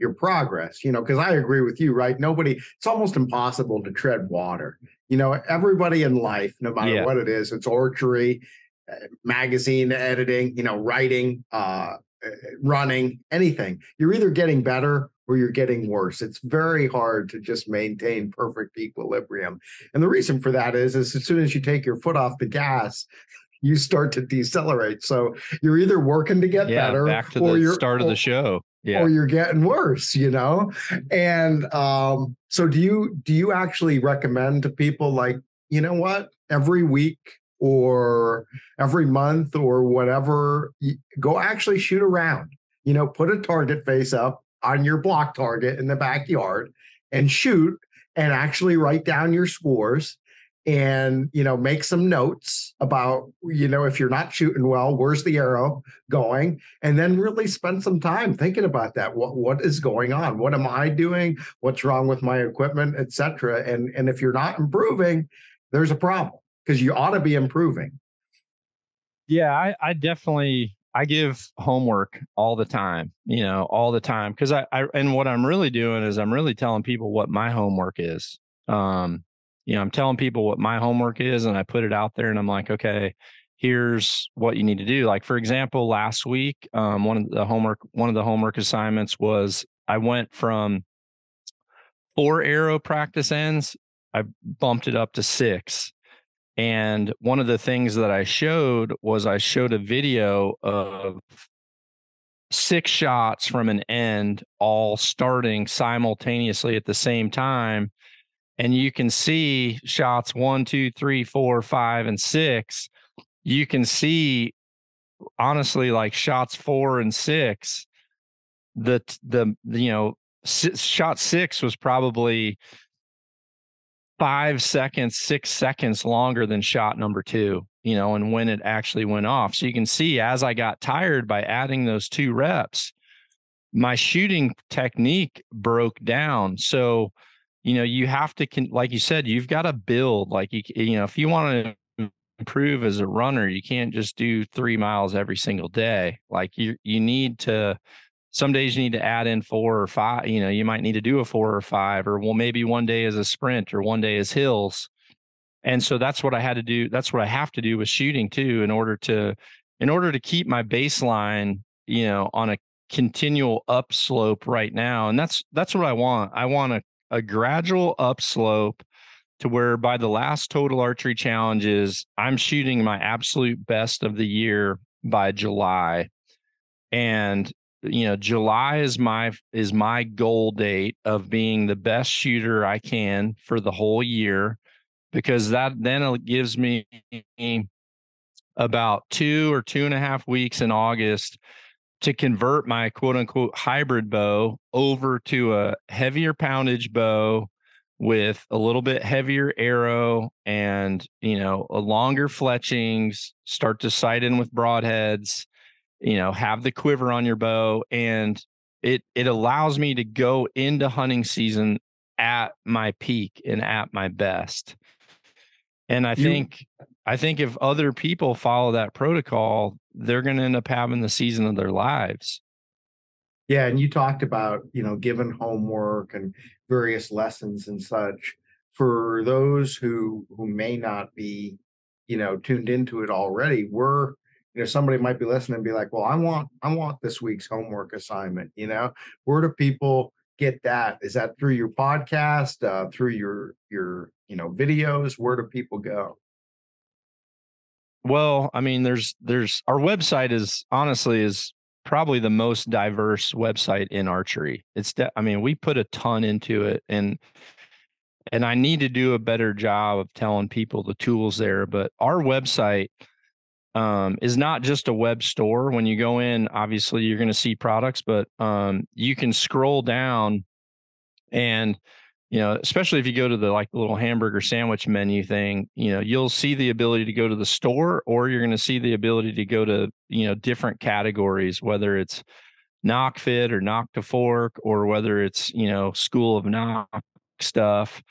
your progress, you know, because I agree with you, right? Nobody, it's almost impossible to tread water. You know, everybody in life, no matter yeah. what it is, it's archery, eh, magazine editing, you know, writing, uh, eh, running, anything. You're either getting better or you're getting worse. It's very hard to just maintain perfect equilibrium. And the reason for that is, is as soon as you take your foot off the gas, [LAUGHS] you start to decelerate. So you're either working to get yeah, better back to the start of the show. Yeah. Or you're getting worse, you know? And um, so do you do you actually recommend to people like, you know what, every week or every month or whatever, go actually shoot around. You know, put a target face up on your block target in the backyard and shoot and actually write down your scores and you know make some notes about you know if you're not shooting well where's the arrow going? And then really spend some time thinking about that. What what is going on? What am i doing? What's wrong with my equipment etc and and if you're not improving there's a problem because you ought to be improving. Yeah i i definitely I give homework all the time, you know, all the time. Cause I, I, and what I'm really doing is I'm really telling people what my homework is. Um, you know, I'm telling people what my homework is and I put it out there and I'm like, okay, here's what you need to do. Like for example, last week, um, one of the homework, one of the homework assignments was I went from four arrow practice ends, I bumped it up to six. And one of the things that I showed was I showed a video of six shots from an end all starting simultaneously at the same time and you can see shots one, two, three, four, five, and six. You can see, honestly, like shots four and six. The the, you know shot six was probably five seconds, six seconds longer than shot number two. You know, and when it actually went off, so you can see as I got tired by adding those two reps, my shooting technique broke down. So you know you have to like you said you've got to build like you you know if you want to improve as a runner you can't just do 3 miles every single day like you you need to some days you need to add in four or five you know you might need to do a four or five or well maybe one day is a sprint or one day is hills. And so that's what i had to do that's what i have to do with shooting too in order to in order to keep my baseline you know on a continual upslope right now. And that's that's what i want. I want to a gradual upslope to where by the last total archery challenges, I'm shooting my absolute best of the year by July. And you know, July is my is my goal date of being the best shooter I can for the whole year because that then gives me about two or two and a half weeks in August to convert my quote unquote hybrid bow over to a heavier poundage bow with a little bit heavier arrow and you know a longer fletchings start to sight in with broadheads you know have the quiver on your bow and it it allows me to go into hunting season at my peak and at my best and i you, think i think if other people follow that protocol they're going to end up having the season of their lives. Yeah, and you talked about, you know, given homework and various lessons and such for those who who may not be, you know, tuned into it already. We're, you know, somebody might be listening and be like, "Well, I want I want this week's homework assignment." You know, where do people get that? Is that through your podcast, uh, through your your you know videos? Where do people go? Well, I mean, there's there's our website is honestly is probably the most diverse website in archery. It's de- I mean, we put a ton into it and and I need to do a better job of telling people the tools there, but our website um, is not just a web store. When you go in, obviously you're going to see products, but um, you can scroll down and you know, especially if you go to the like little hamburger sandwich menu thing, you know, you'll see the ability to go to the store or you're going to see the ability to go to, you know, different categories, whether it's Nock Fit or Nock to Fork, or whether it's, you know, school of Nock stuff.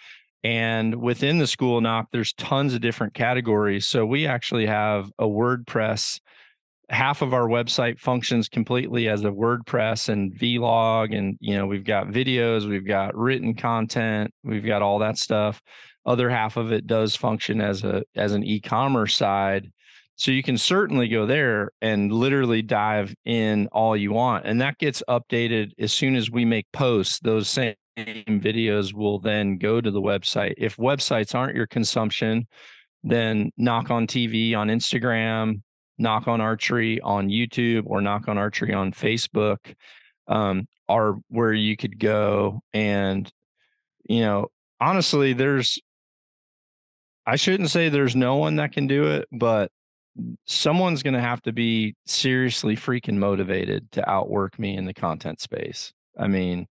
And within the school Nock, there's tons of different categories. So we actually have a WordPress half of our website functions completely as a WordPress and vlog and you know we've got videos, we've got written content, we've got all that stuff. Other half of it does function as a as an e-commerce side. So you can certainly go there and literally dive in all you want and that gets updated as soon as we make posts. Those same videos will then go to the website. If websites aren't your consumption, then Nock On TV on Instagram, Nock On Archery on YouTube or Nock On Archery on Facebook um, are where you could go. And, you know, honestly, there's, I shouldn't say there's no one that can do it, but someone's going to have to be seriously freaking motivated to outwork me in the content space. I mean,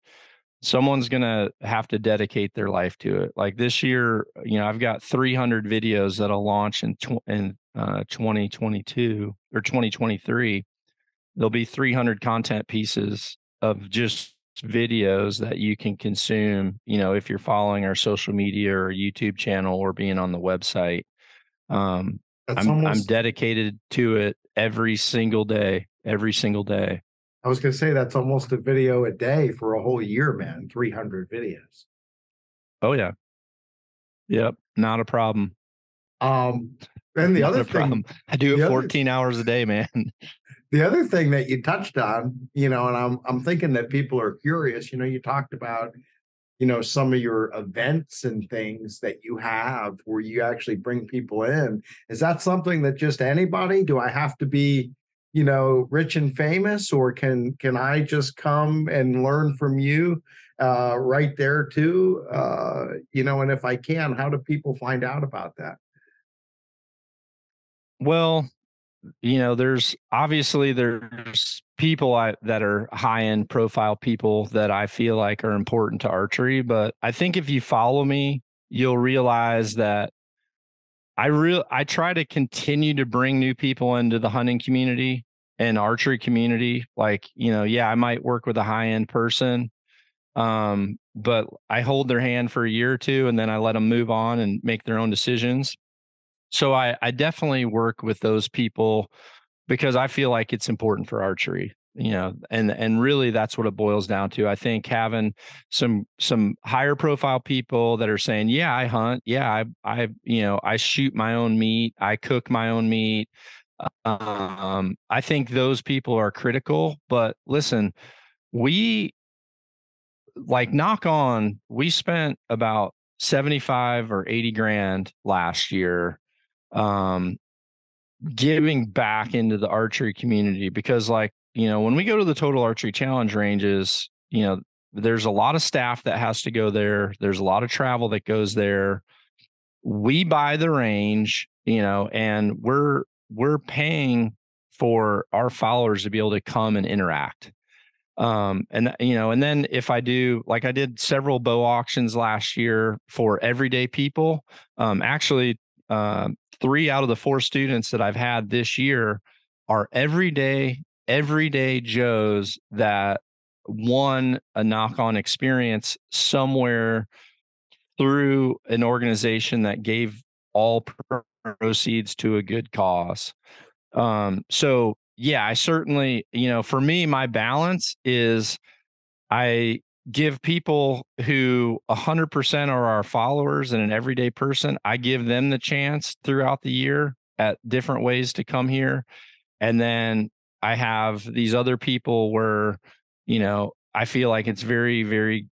someone's going to have to dedicate their life to it. Like this year, you know, I've got 300 videos that'll launch in tw- in uh, 2022 or 2023. There'll be 300 content pieces of just videos that you can consume, you know, if you're following our social media or YouTube channel or being on the website. Um, I'm, almost, I'm dedicated to it every single day, every single day. I was going to say that's almost a video a day for a whole year, man. 300 videos. Oh yeah. Yep, not a problem. Um and the [LAUGHS] other thing problem. I do it 14 other, hours a day, man. [LAUGHS] The other thing that you touched on, you know, and I'm I'm thinking that people are curious, you know, you talked about you know some of your events and things that you have where you actually bring people in is that something that just anybody do i have to be you know rich and famous or can can i just come and learn from you uh, right there too? Uh, you know and if i can how do people find out about that? Well you know there's obviously there's people I, that are high end profile people that i feel like are important to archery but i think if you follow me you'll realize that I real I try to continue to bring new people into the hunting community and archery community. Like, you know, yeah, I might work with a high end person, um, but I hold their hand for a year or two and then I let them move on and make their own decisions. So I, I definitely work with those people because I feel like it's important for archery you know and and really that's what it boils down to i think having some some higher profile people that are saying yeah i hunt yeah i i you know i shoot my own meat i cook my own meat um, I think those people are critical, but listen, we like Nock On, we spent about 75 or 80 grand last year um giving back into the archery community because like, you know, when we go to the total archery challenge ranges, you know, there's a lot of staff that has to go there. There's a lot of travel that goes there. We buy the range, you know, and we're we're paying for our followers to be able to come and interact. Um and you know and then if i do like i did several bow auctions last year for everyday people. Um actually uh, three out of the four students that i've had this year are everyday everyday joes that won a Nock-On experience somewhere through an organization that gave all proceeds to a good cause. Um, so yeah, I certainly, you know, for me, my balance is I give people who 100% are our followers and an everyday person, I give them the chance throughout the year at different ways to come here. And then I have these other people where, you know, I feel like it's very, very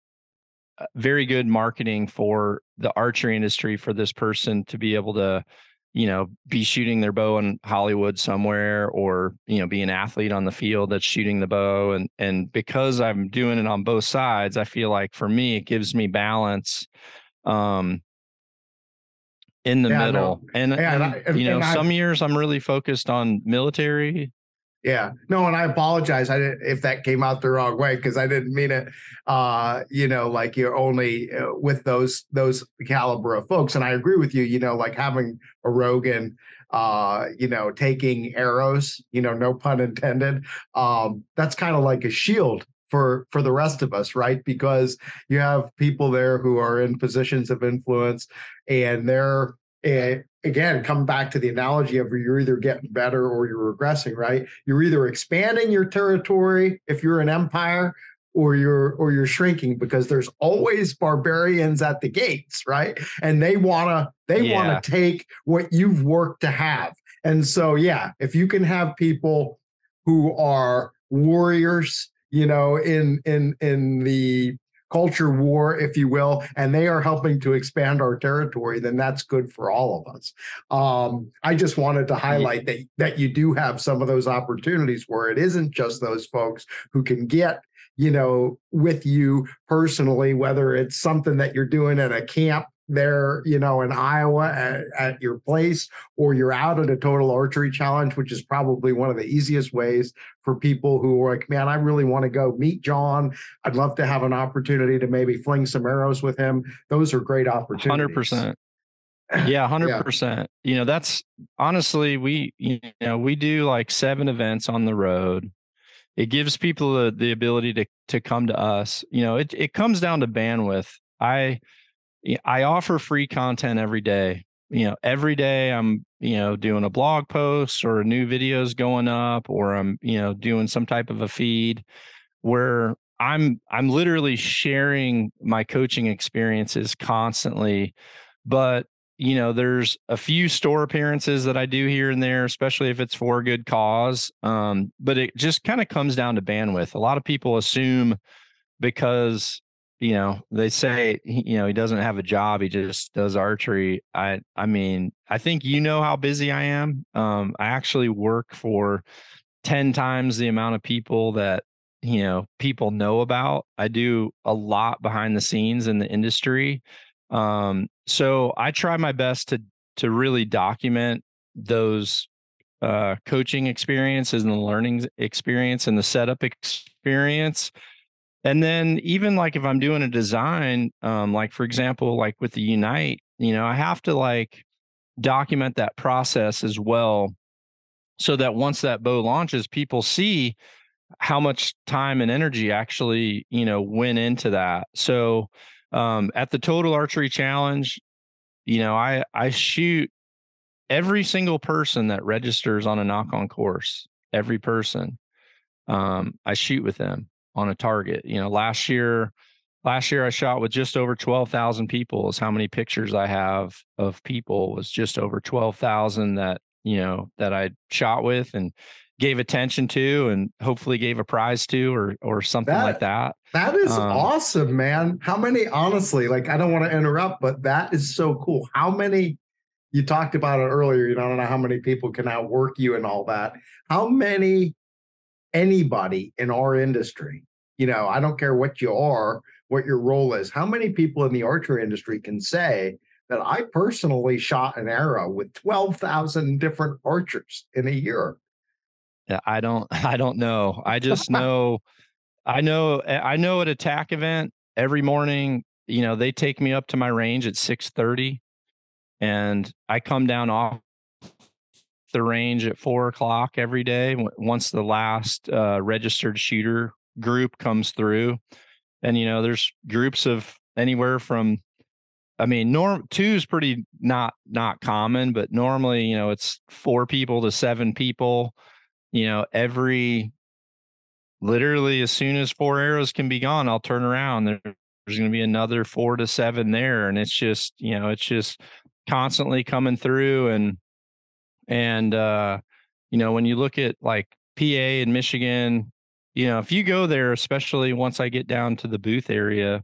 uh, very good marketing for the archery industry for this person to be able to you know be shooting their bow in hollywood somewhere or you know be an athlete on the field that's shooting the bow and and because i'm doing it on both sides i feel like for me it gives me balance um in the yeah, middle. And, yeah, and, and, you know some years i'm really focused on military Yeah. No, and I apologize. I didn't if that came out the wrong way because I didn't mean it. Uh, you know, like you're only uh, with those those caliber of folks. And I agree with you. You know, like having a Rogan, uh, you know, taking arrows. You know, no pun intended. Um, that's kind of like a shield for for the rest of us right because you have people there who are in positions of influence and they're and again, come back to the analogy of you're either getting better or you're regressing, right? You're either expanding your territory if you're an empire or you're or you're shrinking because there's always barbarians at the gates, right? And they wanna they yeah. wanna take what you've worked to have. And so yeah, if you can have people who are warriors, you know, in in in the culture war, if you will, and they are helping to expand our territory, then that's good for all of us. Um, I just wanted to highlight that that you do have some of those opportunities where it isn't just those folks who can get you know with you personally whether it's something that you're doing at a camp there, you know, in Iowa at, at, your place, or you're out at a total archery challenge, which is probably one of the easiest ways for people who are like, man, I really want to go meet John. I'd love to have an opportunity to maybe fling some arrows with him. Those are great opportunities. Hundred percent. [SIGHS] Yeah, hundred percent. You know, that's honestly we you know we do like seven events on the road. It gives people the, the ability to to come to us. You know, it it comes down to bandwidth. I I offer free content every day. You know, every day I'm, you know, doing a blog post or a new videos going up or I'm, you know, doing some type of a feed where I'm I'm literally sharing my coaching experiences constantly. But, you know, there's a few store appearances that I do here and there, especially if it's for a good cause. Um, but it just kind of comes down to bandwidth. A lot of people assume because you know they say you know he doesn't have a job he just does archery. I i mean i think you know how busy i am. Um i actually work for 10 times the amount of people that you know people know about. I do a lot behind the scenes in the industry. Um so i try my best to to really document those uh coaching experiences and the learning experience and the setup experience and then even like if i'm doing a design um like for example like with the unite you know i have to like document that process as well so that once that bow launches people see how much time and energy actually you know went into that. So um at the total archery challenge you know i i shoot every single person that registers on a Nock On course every person um i shoot with them on a target. You know, last year, last year I shot with just over 12,000 people is how many pictures I have of people was just over 12,000 that, you know, that I shot with and gave attention to and hopefully gave a prize to or or something that, like that. That is um, awesome, man. How many honestly, like I don't want to interrupt, but that is so cool. How many you talked about it earlier, you know, I don't know how many people can outwork you and all that. How many anybody in our industry, you know, I don't care what you are, what your role is, how many people in the archery industry can say that I personally shot an arrow with 12,000 different archers in a year? Yeah, I don't [LAUGHS] I don't know. I just know I know eh, I know at a TAC event every morning, you know, they take me up to my range at 6:30 and I come down off the range at four o'clock every day once the last uh, registered shooter group comes through. And you know there's groups of anywhere from i mean norm two is pretty not not common but normally you know it's four people to seven people you know every literally as soon as four arrows can be gone i'll turn around. There, there's going to be another four to seven there and it's just you know it's just constantly coming through and and uh, you know, when you look at like PA and Michigan, you know, if you go there, especially once I get down to the booth area,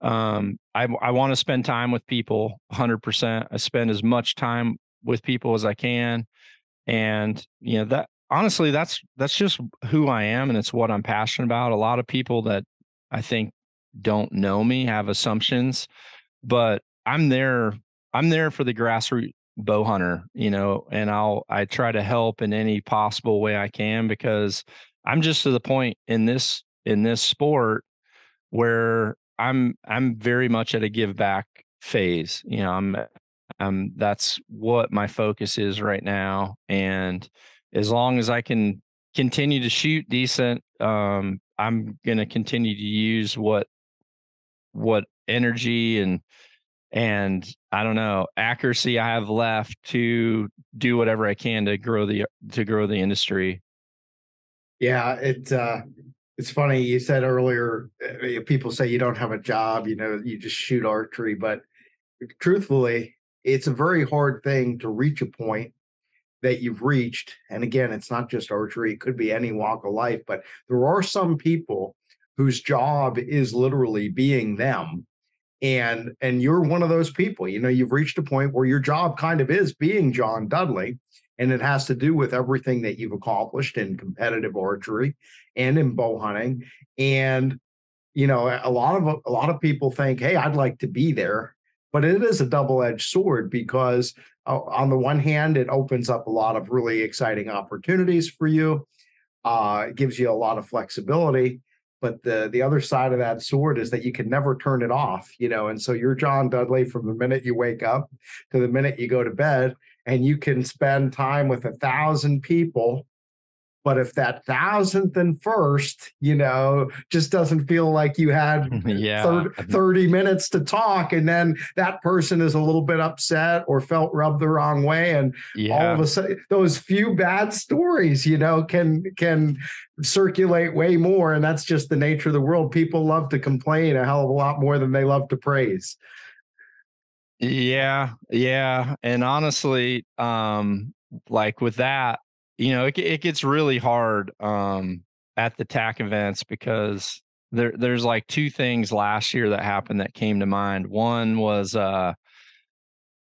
um, I I want to spend time with people 100%. I spend as much time with people as I can. And, you know, that honestly, that's that's just who I am and it's what I'm passionate about. A lot of people that I think don't know me have assumptions, but I'm there I'm there for the grassroots bow hunter, you know, and I'll I try to help in any possible way I can because I'm just to the point in this in this sport where I'm I'm very much at a give back phase. You know, I'm um that's what my focus is right now and as long as I can continue to shoot decent um I'm going to continue to use what what energy and and I don't know accuracy I have left to do whatever I can to grow the to grow the industry. Yeah, it uh it's funny you said earlier uh, people say you don't have a job, you know, you just shoot archery, but truthfully, it's a very hard thing to reach a point that you've reached. And again, it's not just archery, it could be any walk of life, but there are some people whose job is literally being them and and you're one of those people you know you've reached a point where your job kind of is being john dudley and it has to do with everything that you've accomplished in competitive archery and in bow hunting. And you know a lot of a lot of people think hey i'd like to be there. But it is a double-edged sword because uh, on the one hand it opens up a lot of really exciting opportunities for you uh, it gives you a lot of flexibility but the the other side of that sword is that you can never turn it off you know and so you're john dudley from the minute you wake up to the minute you go to bed and you can spend time with a thousand people but if that thousandth and first, you know, just doesn't feel like you had [LAUGHS] yeah. 30, 30, minutes to talk, and then that person is a little bit upset or felt rubbed the wrong way, and yeah. all of a sudden, those few bad stories, you know, can can circulate way more, and that's just the nature of the world. People love to complain a hell of a lot more than they love to praise. Yeah, yeah, and honestly, um, like with that, you know, it, it gets really hard um, at the TAC events because there there's like two things last year that happened that came to mind. One was uh,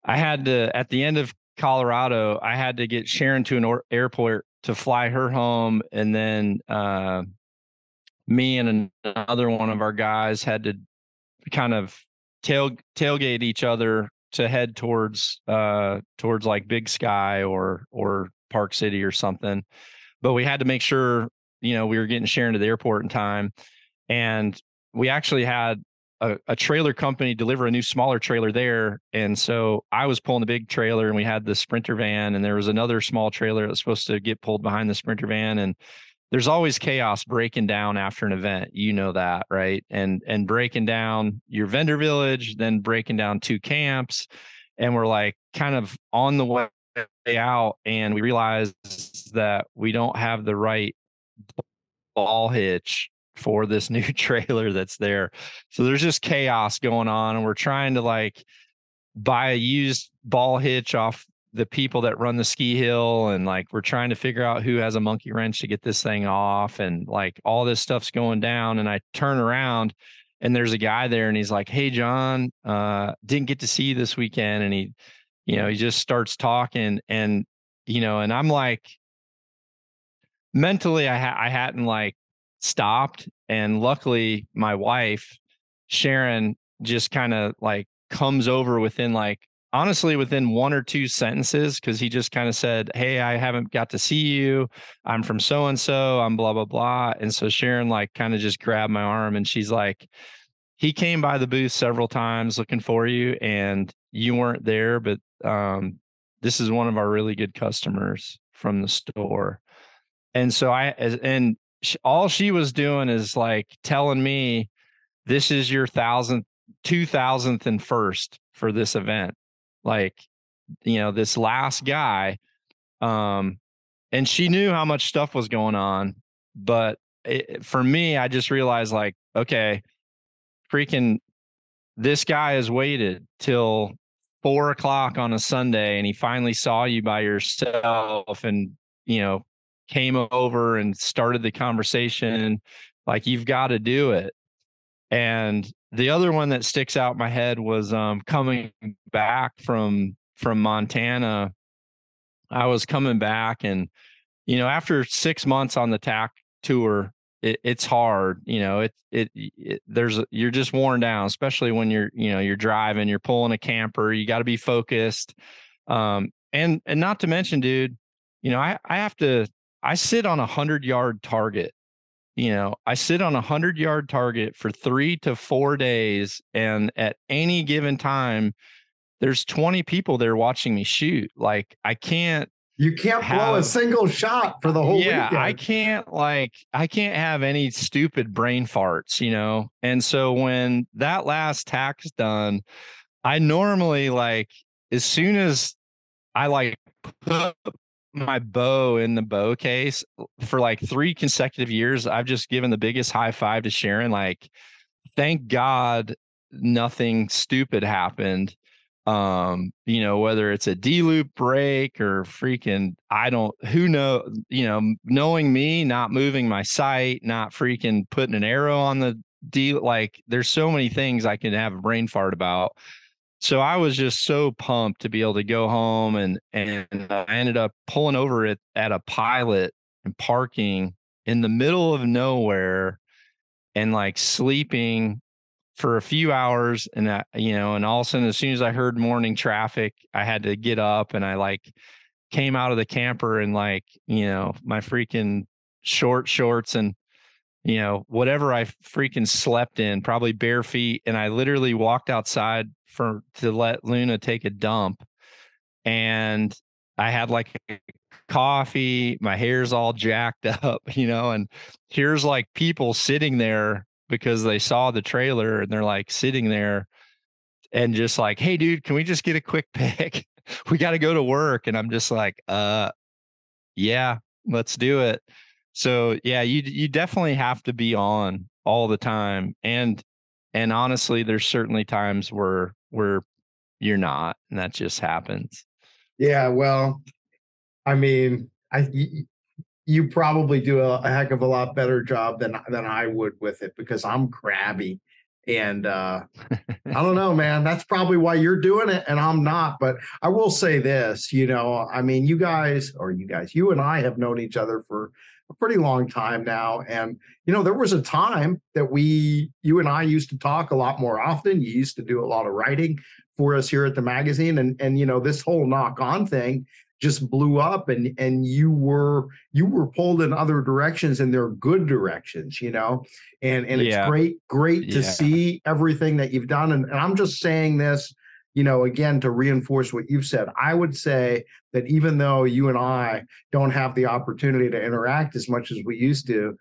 I had to at the end of Colorado, I had to get Sharon to an or- airport to fly her home, and then uh, me and another one of our guys had to kind of tail tailgate each other to head towards uh towards like Big Sky or or Park City or something. But we had to make sure, you know, we were getting Sharon to the airport in time. And we actually had a, a, trailer company deliver a new smaller trailer there. And so I was pulling the big trailer and we had the sprinter van and there was another small trailer that was supposed to get pulled behind the sprinter van. And there's always chaos breaking down after an event. You know that, right? And and breaking down your vendor village, then breaking down two camps. And we're like kind of on the way out and we realize that we don't have the right ball hitch for this new [LAUGHS] trailer that's there. So there's just chaos going on and we're trying to like buy a used ball hitch off the people that run the ski hill and like we're trying to figure out who has a monkey wrench to get this thing off and like all this stuff's going down and I turn around and there's a guy there and he's like, "Hey John, uh didn't get to see you this weekend." And he you know he just starts talking and you know and i'm like mentally i ha- i hadn't like stopped and luckily my wife sharon just kind of like comes over within like honestly within one or two sentences because he just kind of said hey i haven't got to see you i'm from so and so i'm blah blah blah and so sharon like kind of just grabbed my arm and she's like he came by the booth several times looking for you and you weren't there but um, this is one of our really good customers from the store. And so I, and all she was doing is like telling me, this is your thousandth, two thousandth and first for this event. Like, you know, this last guy, um, and she knew how much stuff was going on. But it, for me, I just realized like, okay, freaking this guy has waited till four o'clock on a Sunday and he finally saw you by yourself and, you know, came over and started the conversation, like you've got to do it. And the other one that sticks out my head was um, coming back from from Montana. I was coming back and you know after 6 months on the TAC tour it, it's hard you know it, it, it there's you're just worn down especially when you're you know you're driving you're pulling a camper you got to be focused Um, and and not to mention, dude, you know, I I have to I sit on a hundred yard target. You know, I sit on a hundred yard target for three to four days, and at any given time, there's 20 people there watching me shoot. Like I can't you can't have, blow a single shot for the whole yeah, weekend. I can't like I can't have any stupid brain farts, you know. And so when that last TAC's done, I normally like as soon as I like put my bow in the bow case for like three consecutive years, I've just given the biggest high five to Sharon. Like, thank God nothing stupid happened um you know whether it's a d loop break or freaking i don't who know you know knowing me not moving my sight not freaking putting an arrow on the d like there's so many things i can have a brain fart about so i was just so pumped to be able to go home and and i ended up pulling over at, at a pilot and parking in the middle of nowhere and like sleeping for a few hours and I, you know, and all of a sudden, as soon as I heard morning traffic, I had to get up and I like came out of the camper and like, you know, my freaking short shorts and, you know, whatever I freaking slept in, probably bare feet. And I literally walked outside for to let Luna take a dump. And I had like coffee, my hair's all jacked [LAUGHS] up, you know, and here's like people sitting there because they saw the trailer and they're like sitting there and just like, hey, dude, can we just get a quick [LAUGHS] pic? we got to go to work. And I'm just like, uh, yeah, let's do it. So yeah, you you definitely have to be on all the time. And and honestly, there's certainly times where where you're not, and that just happens. Yeah, well, I mean, I you probably do a, a, heck of a lot better job than than I would with it because I'm crabby. And uh, I don't know, man. That's probably why you're doing it and I'm not. But I will say this, you know, I mean, you guys, or you guys, you and I have known each other for a pretty long time now. And, you know, there was a time that we, you and I used to talk a lot more often. You used to do a lot of writing for us here at the magazine. And, and, you know, this whole Nock On thing just blew up and and you were you were pulled in other directions and they're good directions you know and and yeah. it's great great to yeah. see everything that you've done and, and i'm just saying this you know again to reinforce what you've said i would say that even though you and i don't have the opportunity to interact as much as we used to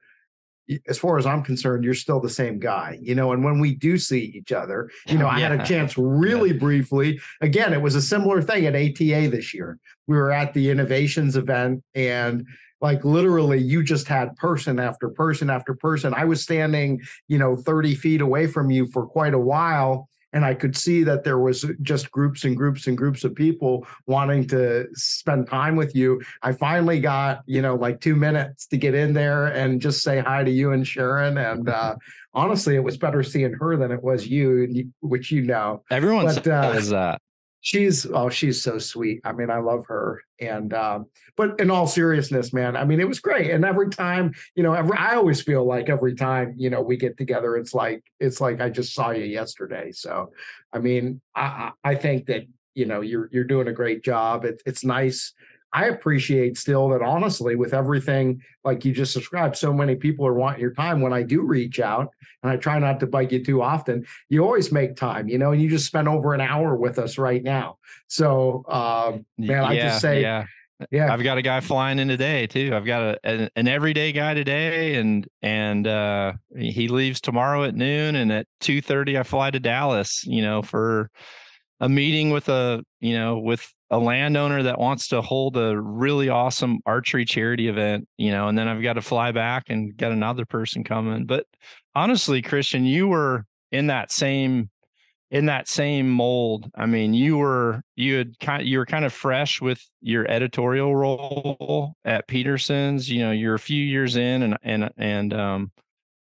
as far as I'm concerned, you're still the same guy, you know. And when we do see each other, you know, [LAUGHS] I had a chance really yeah. briefly. Again, it was a similar thing at ATA this year. We were at the innovations event, and like literally, you just had person after person after person. I was standing, you know, 30 feet away from you for quite a while and I could see that there was just groups and groups and groups of people wanting to spend time with you. I finally got, you know, like two minutes to get in there and just say hi to you and Sharon. And [LAUGHS] uh, honestly, it was better seeing her than it was you, which you know. Everyone but, says uh, that she's oh she's so sweet. I mean i love her and um but in all seriousness man i mean it was great and every time you know every i always feel like every time you know we get together it's like it's like i just saw you yesterday so i mean i i think that you know you're you're doing a great job. It, it's nice I appreciate still that honestly, with everything like you just described, so many people are wanting your time. When I do reach out, and I try not to bite you too often, you always make time, you know, and you just spent over an hour with us right now. So, um, man, yeah, I just say, yeah. Yeah, I've got a guy flying in today too. I've got a, an, an everyday guy today, and and uh, he leaves tomorrow at noon, and at two thirty I fly to Dallas. You know, for a meeting with a you know with a landowner that wants to hold a really awesome archery charity event, you know, and then I've got to fly back and get another person coming. But honestly, Christian, you were in that same in that same mold. I mean, you were you had kind you were kind of fresh with your editorial role at Peterson's. You know, you're a few years in, and and and um,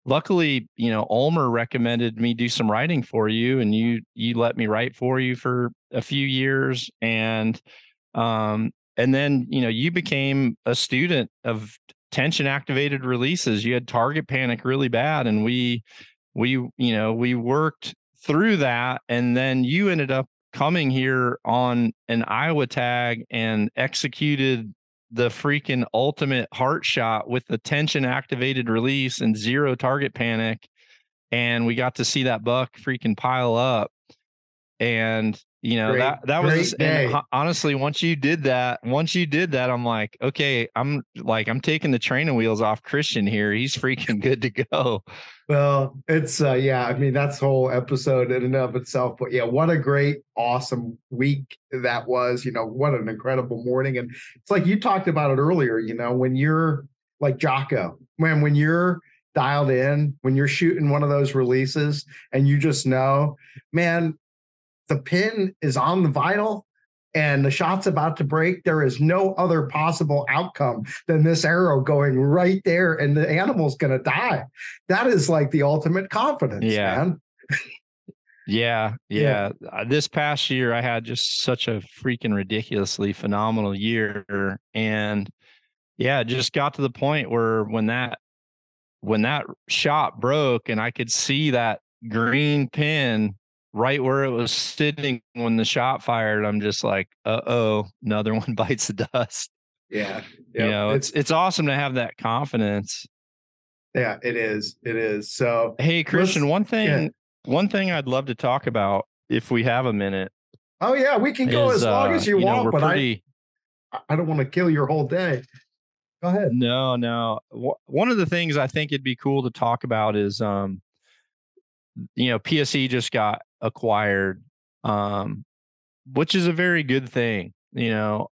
luckily, you know, Ulmer recommended me do some writing for you, and you you let me write for you for a few years, and um, and then you know you became a student of tension activated releases. You had target panic really bad, and we we you know we worked through that, and then you ended up coming here on an Iowa tag and executed the freaking ultimate heart shot with the tension activated release and zero target panic. And we got to see that buck freaking pile up. And you know Great- that that was honestly once you did that once you did that i'm like okay i'm like i'm taking the training wheels off christian here he's freaking [LAUGHS] good to go Well, it's uh yeah, I mean that's whole episode in and of itself. But yeah, what a great, awesome week that was. You know, what an incredible morning. And it's like you talked about it earlier, you know, when you're like Jocko, when when you're dialed in, when you're shooting one of those releases and you just know, man, the pin is on the vinyl and the shot's about to break, there is no other possible outcome than this arrow going right there and the animal's going to die. That is like the ultimate confidence, Yeah. man. yeah Yeah. yeah Uh, this past year i had just such a freaking ridiculously phenomenal year and yeah just got to the point where when that when that shot broke and i could see that green pin right where it was sitting when the shot fired i'm just like uh-oh another [LAUGHS] one bites the dust Yeah. you know it's it's awesome to have that confidence yeah, it is. It is. So hey christian one thing one thing i'd love to talk about if we have a minute oh yeah, we can go is, as long uh, as you, know, want, we're but pretty I, I don't want to kill your whole day. Go ahead. no no one of the things i think it'd be cool to talk about is um you know pse just got acquired um which is a very good thing you know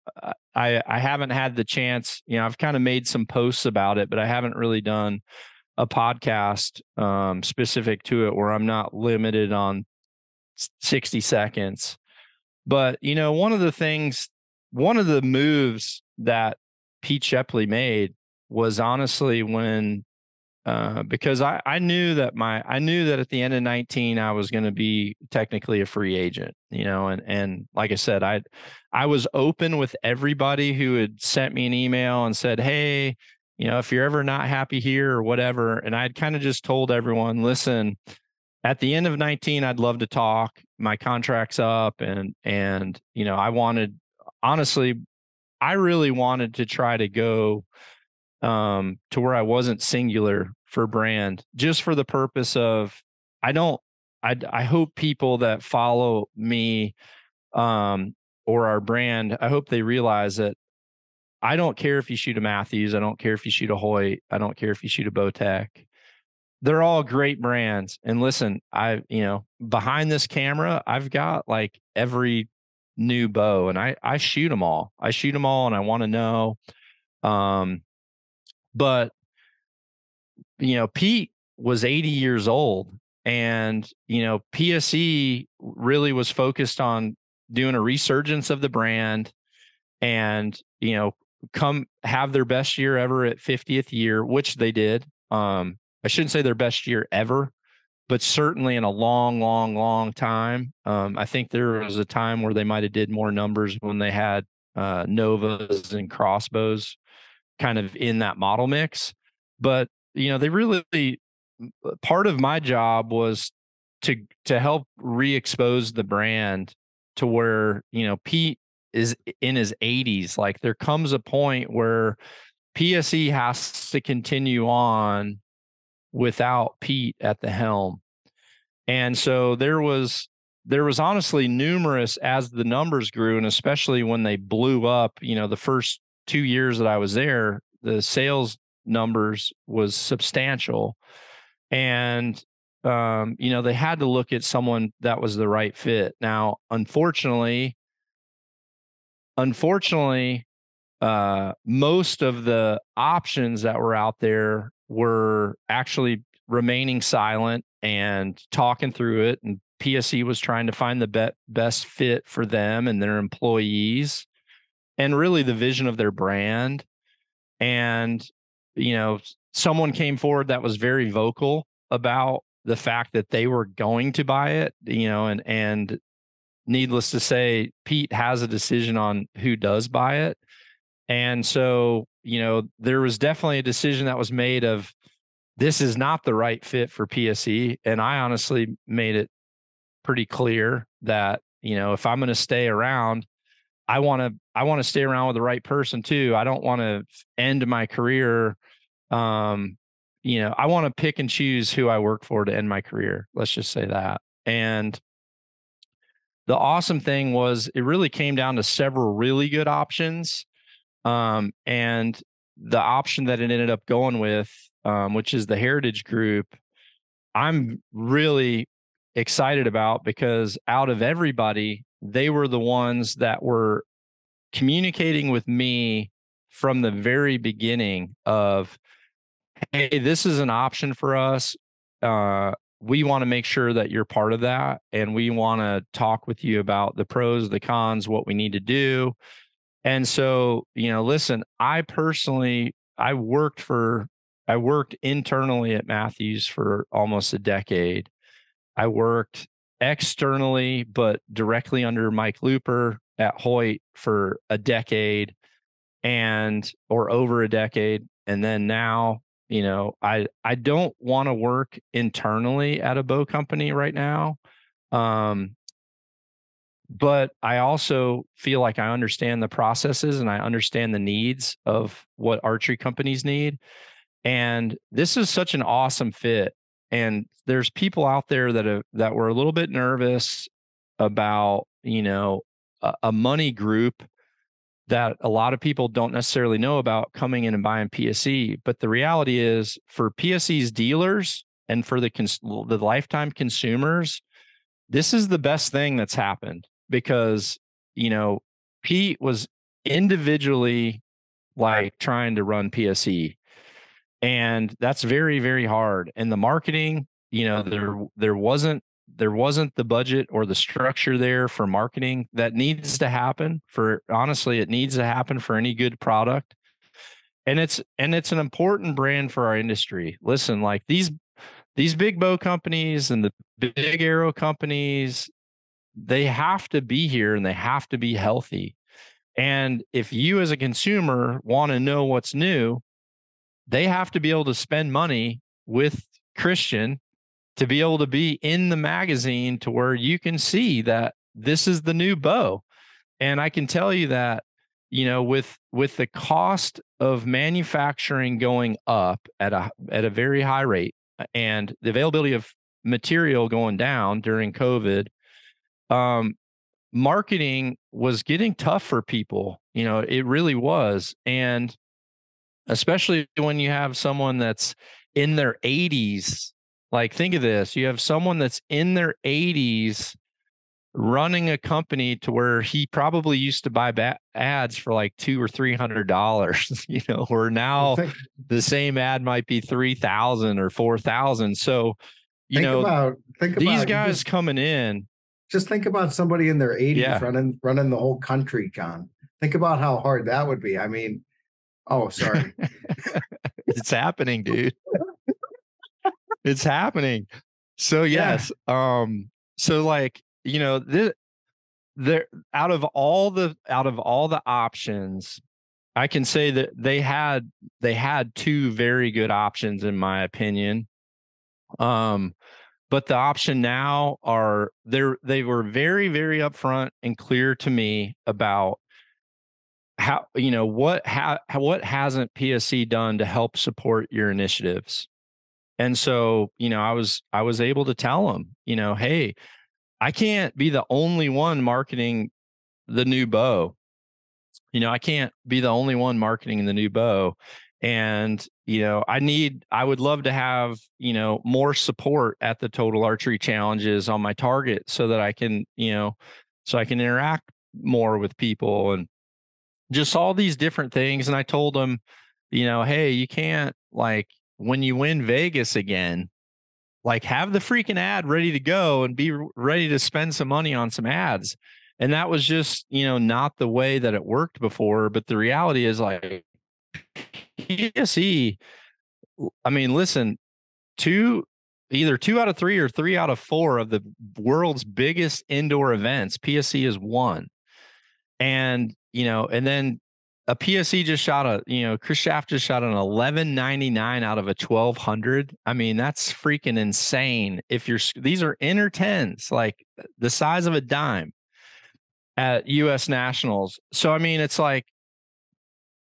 i i haven't had the chance you know i've kind of made some posts about it but i haven't really done a podcast um specific to it where i'm not limited on 60 seconds. But you know one of the things one of the moves that pete shepley made was honestly when uh, because I, I knew that my I knew that at the end of 19 I was going to be technically a free agent, you know, and and like I said, I I was open with everybody who had sent me an email and said, hey, you know, if you're ever not happy here or whatever, and I'd kind of just told everyone, listen, at the end of 19 I'd love to talk. My contract's up, and and you know I wanted honestly, I really wanted to try to go um to where I wasn't singular for brand just for the purpose of I don't I I hope people that follow me um or our brand I hope they realize that I don't care if you shoot a Mathews, I don't care if you shoot a Hoyt, I don't care if you shoot a Bowtech. They're all great brands. And listen, I you know, behind this camera, I've got like every new bow and I I shoot them all. I shoot them all and I want to know um but you know pete was 80 years old and you know pse really was focused on doing a resurgence of the brand and you know come have their best year ever at 50th year which they did um i shouldn't say their best year ever but certainly in a long long long time um i think there was a time where they might have did more numbers when they had uh novas and crossbows kind of in that model mix but you know they really uh, part of my job was to to help re-expose the brand to where you know Pete is in his 80s like there comes a point where PSE has to continue on without Pete at the helm and so there was there was honestly numerous as the numbers grew and especially when they blew up you know the first 2 years that I was there the sales numbers was substantial. And um you know they had to look at someone that was the right fit. Now unfortunately unfortunately uh most of the options that were out there were actually remaining silent and talking through it and PSE was trying to find the be- best fit for them and their employees and really the vision of their brand. And you know someone came forward that was very vocal about the fact that they were going to buy it you know and and needless to say Pete has a decision on who does buy it. And so you know there was definitely a decision that was made of this is not the right fit for PSE and I honestly made it pretty clear that you know, if I'm going to stay around, I want to I want to stay around with the right person too. I don't want to end my career um you know, I want to pick and choose who I work for to end my career. Let's just say that. And the awesome thing was it really came down to several really good options. Um, and the option that it ended up going with, um, which is the Heritage Group, I'm really excited about because out of everybody, they were the ones that were communicating with me from the very beginning of hey, this is an option for us. Uh, we want to make sure that you're part of that. And we want to talk with you about the pros, the cons, what we need to do. And so, you know, listen, I personally, I worked for, I worked internally at mathews for almost a decade. I worked externally, but directly under Mike Looper at Hoyt for a decade and, or over a decade. And then now you know i i don't want to work internally at a bow company right now um but i also feel like i understand the processes and i understand the needs of what archery companies need and this is such an awesome fit and there's people out there that have that were a little bit nervous about you know a, a money group that a lot of people don't necessarily know about coming in and buying PSE. But the reality is, for PSE's dealers and for the cons- the lifetime consumers, this is the best thing that's happened because you know Pete was individually like trying to run PSE, and that's very very hard. And the marketing, you know, mm-hmm. there there wasn't there wasn't the budget or the structure there for marketing that needs to happen for honestly it needs to happen for any good product. And it's and it's an important brand for our industry. Listen like these these big bow companies and the big arrow companies they have to be here and they have to be healthy. And if you as a consumer want to know what's new they have to be able to spend money with christian to be able to be in the magazine to where you can see that this is the new bow. And I can tell you that, you know, with with the cost of manufacturing going up at a at a very high rate and the availability of material going down during COVID, um, marketing was getting tough for people. You know, it really was. And especially when you have someone that's in their 80s like, think of this you have someone that's in their 80s running a company to where he probably used to buy ba- ads for like two or three hundred dollars, [LAUGHS] you know, where now think, the same ad might be three thousand or four thousand. So, you know, about, think these about, guys just, coming in. Just think about somebody in their 80s yeah. running running the whole country, John. Think about how hard that would be. I mean, oh, sorry. [LAUGHS] it's happening, dude it's happening. So yes, yeah. um, so like you know this, there out of all the out of all the options, I can say that they had they had two very good options in my opinion. Um, but the option now are they they were very very upfront and clear to me about how you know what how what hasn't PSE done to help support your initiatives and so, you know, I was I was able to tell them, you know, hey, I can't be the only one marketing the new bow. You know, I can't be the only one marketing the new bow. And, you know, I need I would love to have, you know, more support at the total archery challenges on my target so that I can, you know, so I can interact more with people and just all these different things. And I told them, you know, hey, you can't like when you win Vegas again, like have the freaking ad ready to go and be ready to spend some money on some ads. And that was just, you know, not the way that it worked before. But the reality is like PSE, I mean, listen, two either two out of three or three out of four of the world's biggest indoor events, PSE is one. And, you know, and then a PSE just shot a, you know, Kris Schaff just shot an 1199 out of a 1200. I mean, that's freaking insane. If you're, these are inner tens, like uh, the size of a dime. at US Nationals. So I mean it's like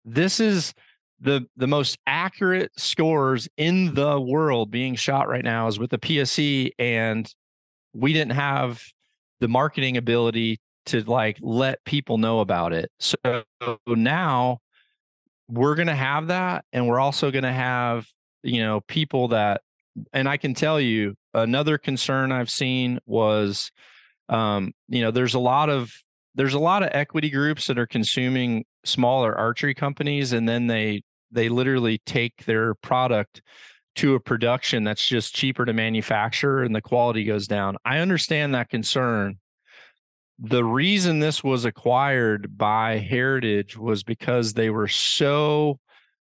this is the the most accurate scores in the world being shot right now is with the PSE and we didn't have the marketing ability to like let people know about it. So now we're going to have that and we're also going to have you know people that and I can tell you another concern I've seen was um you know there's a lot of there's a lot of equity groups that are consuming smaller archery companies and then they they literally take their product to a production that's just cheaper to manufacture and the quality goes down. I understand that concern. The reason this was acquired by Heritage was because they were so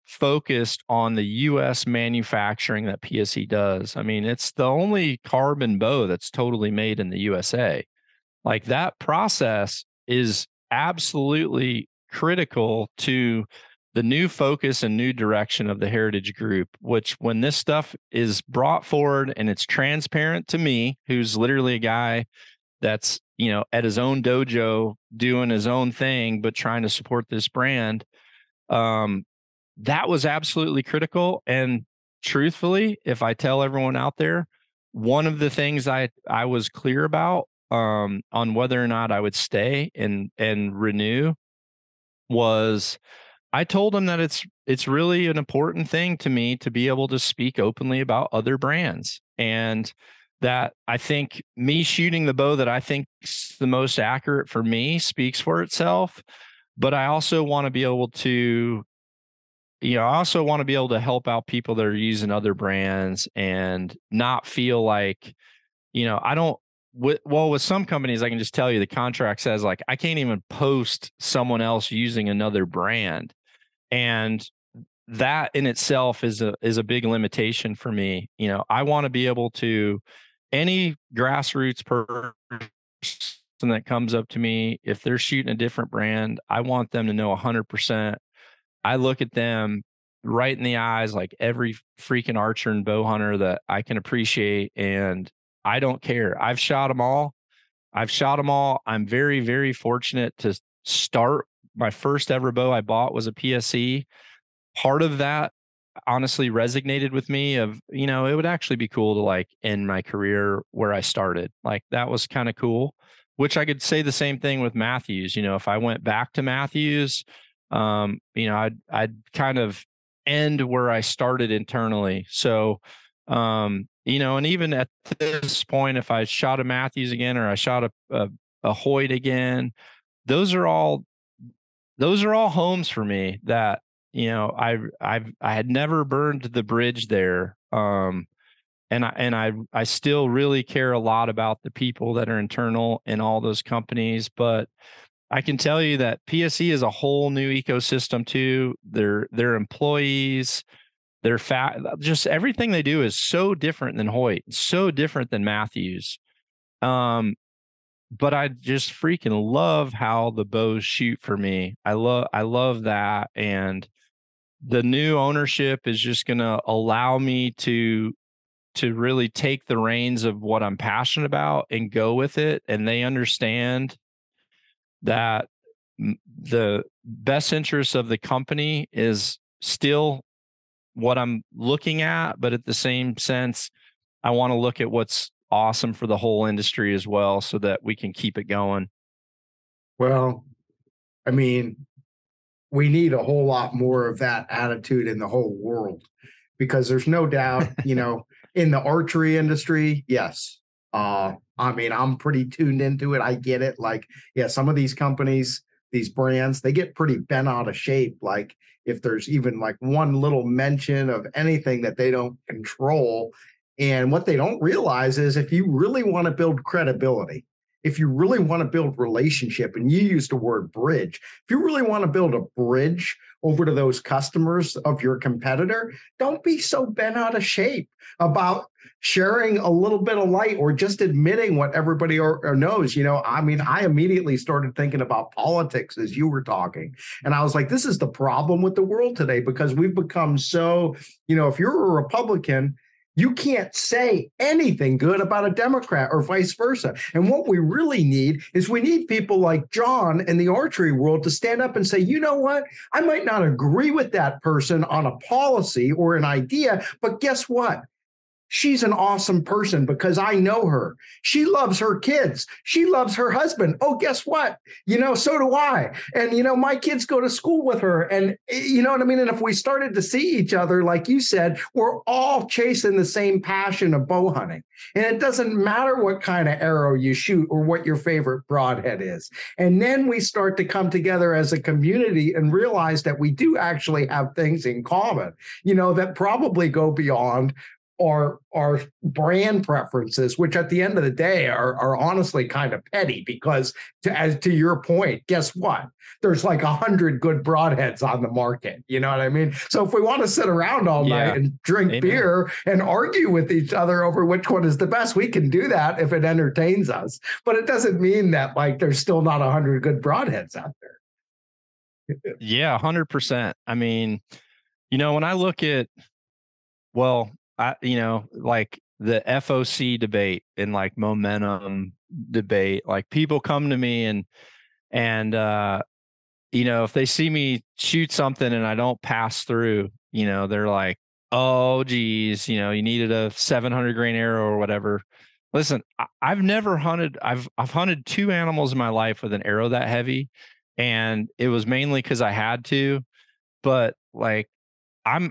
focused on the US manufacturing that PSE does. I mean, it's the only carbon bow that's totally made in the USA. Like that process is absolutely critical to the new focus and new direction of the heritage group which when this stuff is brought forward and it's transparent to me who's literally a guy that's you know at his own dojo doing his own thing but trying to support this brand um that was absolutely critical and truthfully if i tell everyone out there one of the things i i was clear about um on whether or not i would stay and and renew was I told him that it's it's really an important thing to me to be able to speak openly about other brands and that I think me shooting the bow that I think is the most accurate for me speaks for itself but I also want to be able to you know I also want to be able to help out people that are using other brands and not feel like you know I don't with, well with some companies i can just tell you the contract says like i can't even post someone else using another brand. And that in itself is a is a big limitation for me you know i want to be able to any grassroots person that comes up to me if they're shooting a different brand i want them to know 100% i look at them right in the eyes like every freaking archer and bow hunter that i can appreciate and i don't care. I've shot them all. I've shot them all. I'm very very fortunate to start. My first ever bow I bought was a PSE. Part of that honestly resonated with me of, you know, it would actually be cool to like end my career where I started. Like that was kind of cool, which I could say the same thing with mathews You know, if I went back to mathews um, you know, I'd I'd kind of end where I started internally. So um, you know, and even at this point, if I shot a mathews again or I shot a, a, a Hoyt again, those are all those are all homes for me that you know I I've I had never burned the bridge there um and I and I I still really care a lot about the people that are internal in all those companies but I can tell you that PSE is a whole new ecosystem too their their employees their fat just everything they do is so different than Hoyt so different than Mathews. um but I just freaking love how the bows shoot for me. I love I love that and the new ownership is just going to allow me to to really take the reins of what I'm passionate about and go with it and they understand that the best interest of the company is still what I'm looking at but at the same sense I want to look at what's awesome for the whole industry as well so that we can keep it going. Well, I mean, we need a whole lot more of that attitude in the whole world because there's no doubt, [LAUGHS] you know, in the archery industry, yes. Uh, I mean, I'm pretty tuned into it. I get it. Like, yeah, some of these companies, these brands, they get pretty bent out of shape. Like, if there's even like one little mention of anything that they don't control, and what they don't realize is if you really want to build credibility, if you really want to build relationship, and you use the word bridge, if you really want to build a bridge over to those customers of your competitor, don't be so bent out of shape about sharing a little bit of light or just admitting what everybody or, or knows. You know, I mean, I immediately started thinking about politics as you were talking. And I was like, this is the problem with the world today because we've become so, you know, if you're a Republican, you can't say anything good about a Democrat or vice versa. And what we really need is we need people like John in the archery world to stand up and say, you know what? I might not agree with that person on a policy or an idea, but guess what? She's an awesome person because I know her. She loves her kids. She loves her husband. Oh, guess what? You know, so do I. And, you know, my kids go to school with her. And, eh, you know what I mean? And if we started to see each other, like you said, we're all chasing the same passion of bow hunting. And it doesn't matter what kind of arrow you shoot or what your favorite broadhead is. And then we start to come together as a community and realize that we do actually have things in common, you know, that probably go beyond our our brand preferences, which at the end of the day are, are honestly kind of petty because to as to your point, guess what? There's like a hundred good broadheads on the market. You know what I mean? So if we want to sit around all yeah. night and drink Amen. beer and argue with each other over which one is the best, we can do that if it entertains us. But it doesn't mean that like there's still not a hundred good broadheads out there. yeah, hundred percent. I mean, you know, when I look at well, I, you know, like the FOC debate and like momentum debate, like people come to me and, and, uh, you know, if they see me shoot something and I don't pass through, you know, they're like, oh, geez, you know, you needed a 700 grain arrow or whatever. Listen, I've never hunted. I've I've hunted two animals in my life with an arrow that heavy, and it was mainly because I had to. But like, I'm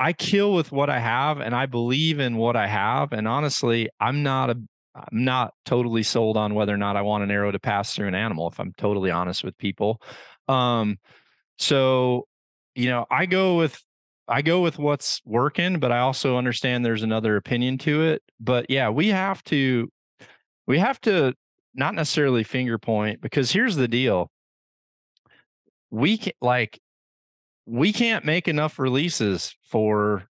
I kill with what I have and I believe in what I have. And honestly, I'm not a I'm not totally sold on whether or not I want an arrow to pass through an animal, if I'm totally honest with people. Um, so you know, I go with I go with what's working, but I also understand there's another opinion to it. But yeah, we have to we have to not necessarily finger point because here's the deal. We can like we can't make enough releases for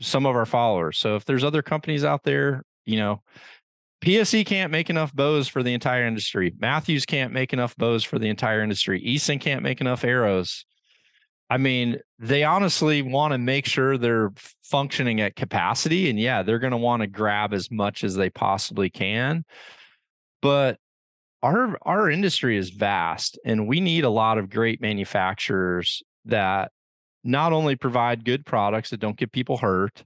some of our followers. So if there's other companies out there, you know, PSE can't make enough bows for the entire industry. Mathews can't make enough bows for the entire industry. Easton can't make enough arrows. I mean, they honestly want to make sure they're functioning at capacity. And yeah, they're going to want to grab as much as they possibly can. But our our industry is vast and we need a lot of great manufacturers that not only provide good products that don't get people hurt,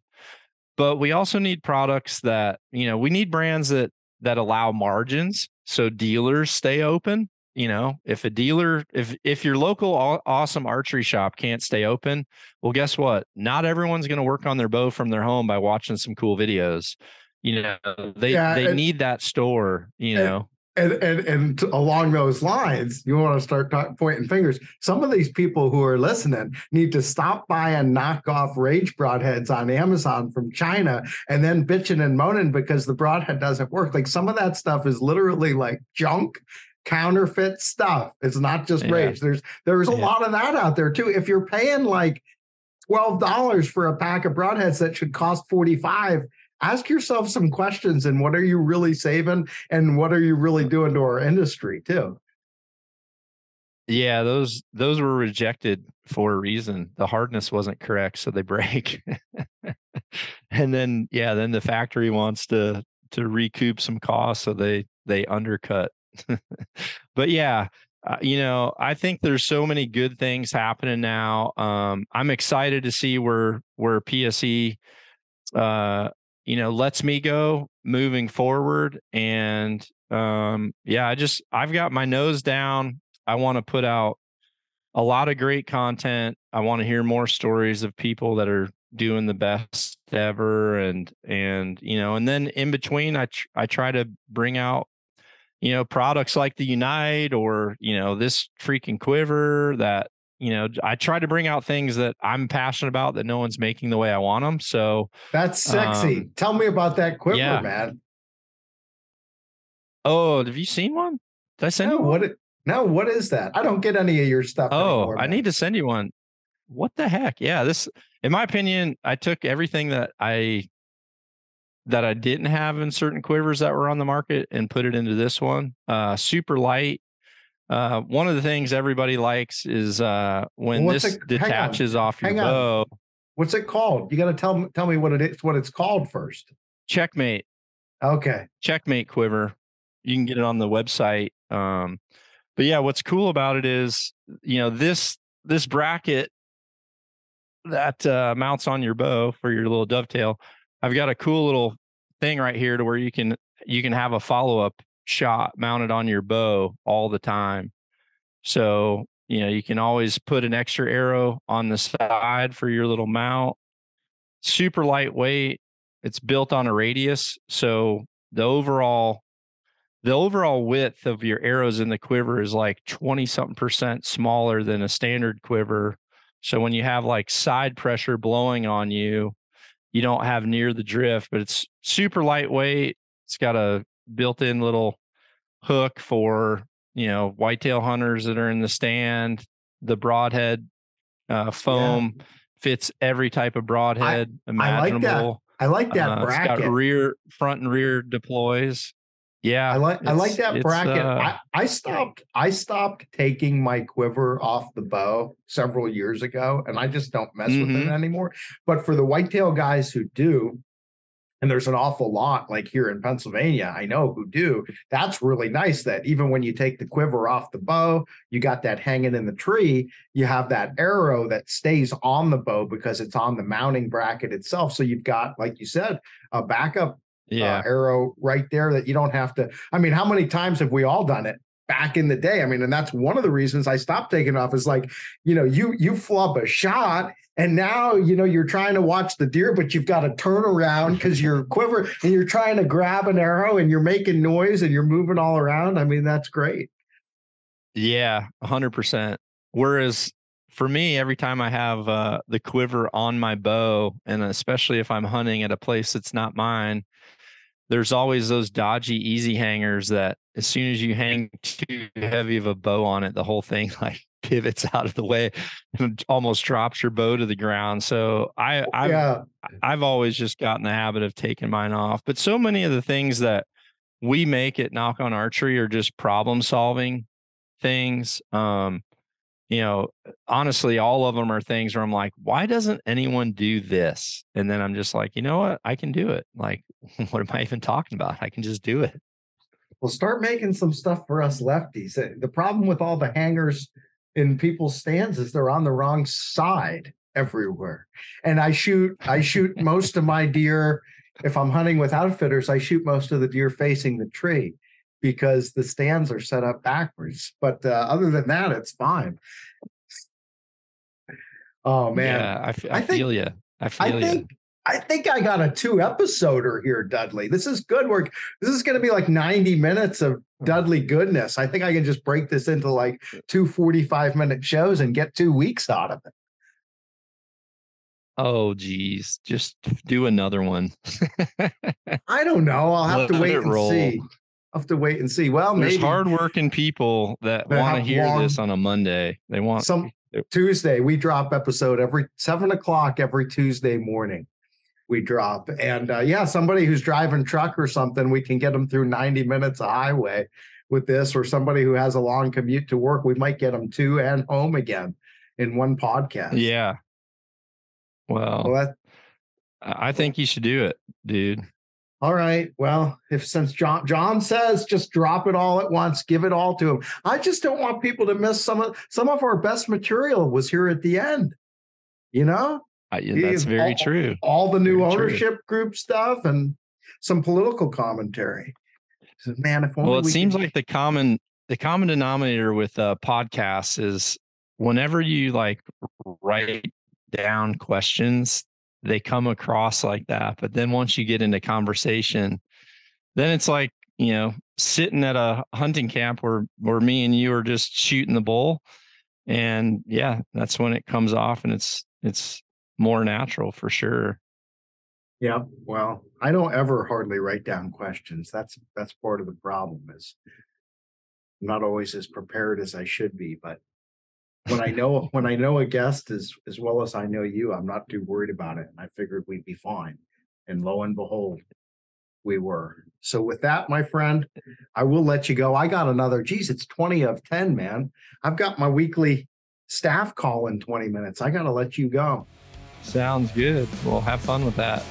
but we also need products that, you know, we need brands that that allow margins so dealers stay open. You know, if a dealer, if if your local awesome archery shop can't stay open, well, guess what? Not everyone's going to work on their bow from their home by watching some cool videos. You know, they yeah, they and, need that store. You know, and, and and along those lines, you want to start talk, pointing fingers. Some of these people who are listening need to stop buying knockoff rage broadheads on Amazon from China and then bitching and moaning because the broadhead doesn't work. Like some of that stuff is literally like junk counterfeit stuff. It's not just yeah. rage. There's there's a yeah. lot of that out there too. If you're paying like twelve dollars for a pack of broadheads that should cost forty five ask yourself some questions and what are you really saving and what are you really doing to our industry too. Yeah those those were rejected for a reason. The hardness wasn't correct so they break. [LAUGHS] And then yeah then the factory wants to to recoup some costs so they they undercut. [LAUGHS] But yeah uh, you know i think there's so many good things happening now. Um i'm excited to see where where pse uh you know lets me go moving forward and um yeah i just i've got my nose down. I want to put out a lot of great content. I want to hear more stories of people that are doing the best ever and and you know and then in between i tr- i try to bring out you know products like the unite or you know this freaking quiver that you know, I try to bring out things that I'm passionate about that no one's making the way I want them. So that's sexy. Um, Tell me about that quiver, yeah. man. Oh, have you seen one? Did I send no, you one? What no, what is that? I don't get any of your stuff. Oh, anymore, I need to send you one. What the heck? Yeah, this in my opinion, I took everything that I that I didn't have in certain quivers that were on the market and put it into this one. Uh super light, uh, one of the things everybody likes is uh, when this detaches off your bow. What's it called? You got to tell tell me what it is. What it's called first. Checkmate. Okay. Checkmate quiver. You can get it on the website. Um, but yeah, what's cool about it is, you know, this this bracket that uh, mounts on your bow for your little dovetail. I've got a cool little thing right here to where you can you can have a follow up shot mounted on your bow all the time. So you know you can always put an extra arrow on the side for your little mount. Super lightweight it's built on a radius so the overall the overall width of your arrows in the quiver is like 20 something percent smaller than a standard quiver. So when you have like side pressure blowing on you you don't have near the drift but it's super lightweight. It's got a built-in little hook for you know, whitetail hunters that are in the stand, the broadhead uh, foam yeah. fits every type of broadhead I, imaginable. I like that, I like that uh, bracket. It's got rear, front, and rear deploys. Yeah, I like I like that bracket. Uh, I, I stopped I stopped taking my quiver off the bow several years ago, and I just don't mess mm-hmm. with it mm-hmm. anymore. But for the whitetail guys who do, and there's an awful lot like here in Pennsylvania, I know who do. That's really nice that even when you take the quiver off the bow, you got that hanging in the tree, you have that arrow that stays on the bow because it's on the mounting bracket itself. So you've got, like you said, a backup uh, yeah. Uh, arrow right there that you don't have to. I mean, how many times have we all done it? back in the day. I mean, and that's one of the reasons I stopped taking off is like, you know, you you flub a shot and now you know you're trying to watch the deer, but you've got to turn around because you're quiver and you're trying to grab an arrow and you're making noise and you're moving all around. I mean, that's great. Yeah, hundred percent. Whereas for me, every time I have uh, the quiver on my bow, and especially if I'm hunting at a place that's not mine, there's always those dodgy easy hangers that as soon as you hang too heavy of a bow on it, the whole thing [LAUGHS] like pivots [LAUGHS] out of the way and almost drops your bow to the ground. So I I've, yeah. I've always just gotten the habit of taking mine off. But so many of the things that we make at Nock On Archery are just problem solving things. Um, you know, honestly, all of them are things where I'm like, why doesn't anyone do this? And then I'm just like, you know what? I can do it. Like, [LAUGHS] what am I even talking about? I can just do it. Well, start making some stuff for us lefties. Eh, the problem with all the hangers in people's stands is they're on the wrong side everywhere. And I shoot, I shoot [LAUGHS] most of my deer. If I'm hunting with outfitters, I shoot most of the deer facing the tree because the stands are set up backwards. But uh, other than that, it's fine. Oh man, yeah, I, f- I, I feel you. I feel I think, you. I think I got a two episoder here, Dudley. This is good work. This is going to be like 90 minutes of hmm. Dudley goodness. I think I can just break this into like two 45 minute shows and get two weeks out of it. Oh, geez. Just do another one. [LAUGHS] I don't know. I'll have Let to wait and roll. see have to wait and see. Well, there's maybe. hardworking people that want to hear long, this on a Monday. They want some Tuesday. We drop episode every seven o'clock every Tuesday morning. We drop, and uh, yeah, somebody who's driving truck or something, we can get them through 90 minutes of highway with this, or somebody who has a long commute to work, we might get them to and home again in one podcast. Yeah. Well, well that, I think you should do it, dude. All right. Well if since john john says just drop it all at once give it all to him. I just don't want people to miss some of some of our best material was here at the end you know yeah, that's very all, true all the new very ownership true. group stuff and some political commentary so, man if well it we seems could... like the common the common denominator with uh podcasts is whenever you like write down questions they come across like that. But then once you get into conversation, then it's like, you know, sitting at a hunting camp where where me and you are just shooting the bull. And yeah, that's when it comes off and it's it's more natural for sure. Yeah. Well, I don't ever hardly write down questions. That's that's part of the problem is I'm not always as prepared as I should be, but when I [LAUGHS] know when I know a guest as as well as I know you, I'm not too worried about it. And I figured we'd be fine. And lo and behold, we were. So with that, my friend, I will let you go. I got another, geez, it's 20 of 10, man. I've got my weekly staff call in 20 minutes. I gotta let you go. Sounds good. We'll have fun with that.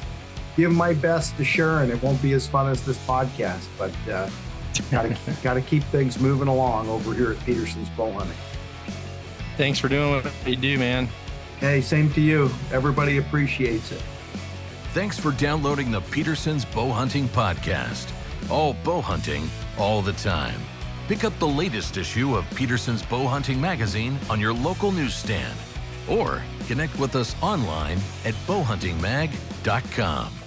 Give my best to Sharon. It won't be as fun as this podcast, but uh, gotta [LAUGHS] gotta keep things moving along over here at Peterson's Bow Hunting. Thanks for doing what you do, man. Hey, same to you. Everybody appreciates it. Thanks for downloading the Peterson's Bow Hunting Podcast. All bow hunting, all the time. Pick up the latest issue of Peterson's Bow Hunting Magazine on your local newsstand or connect with us online at bowhuntingmag.com.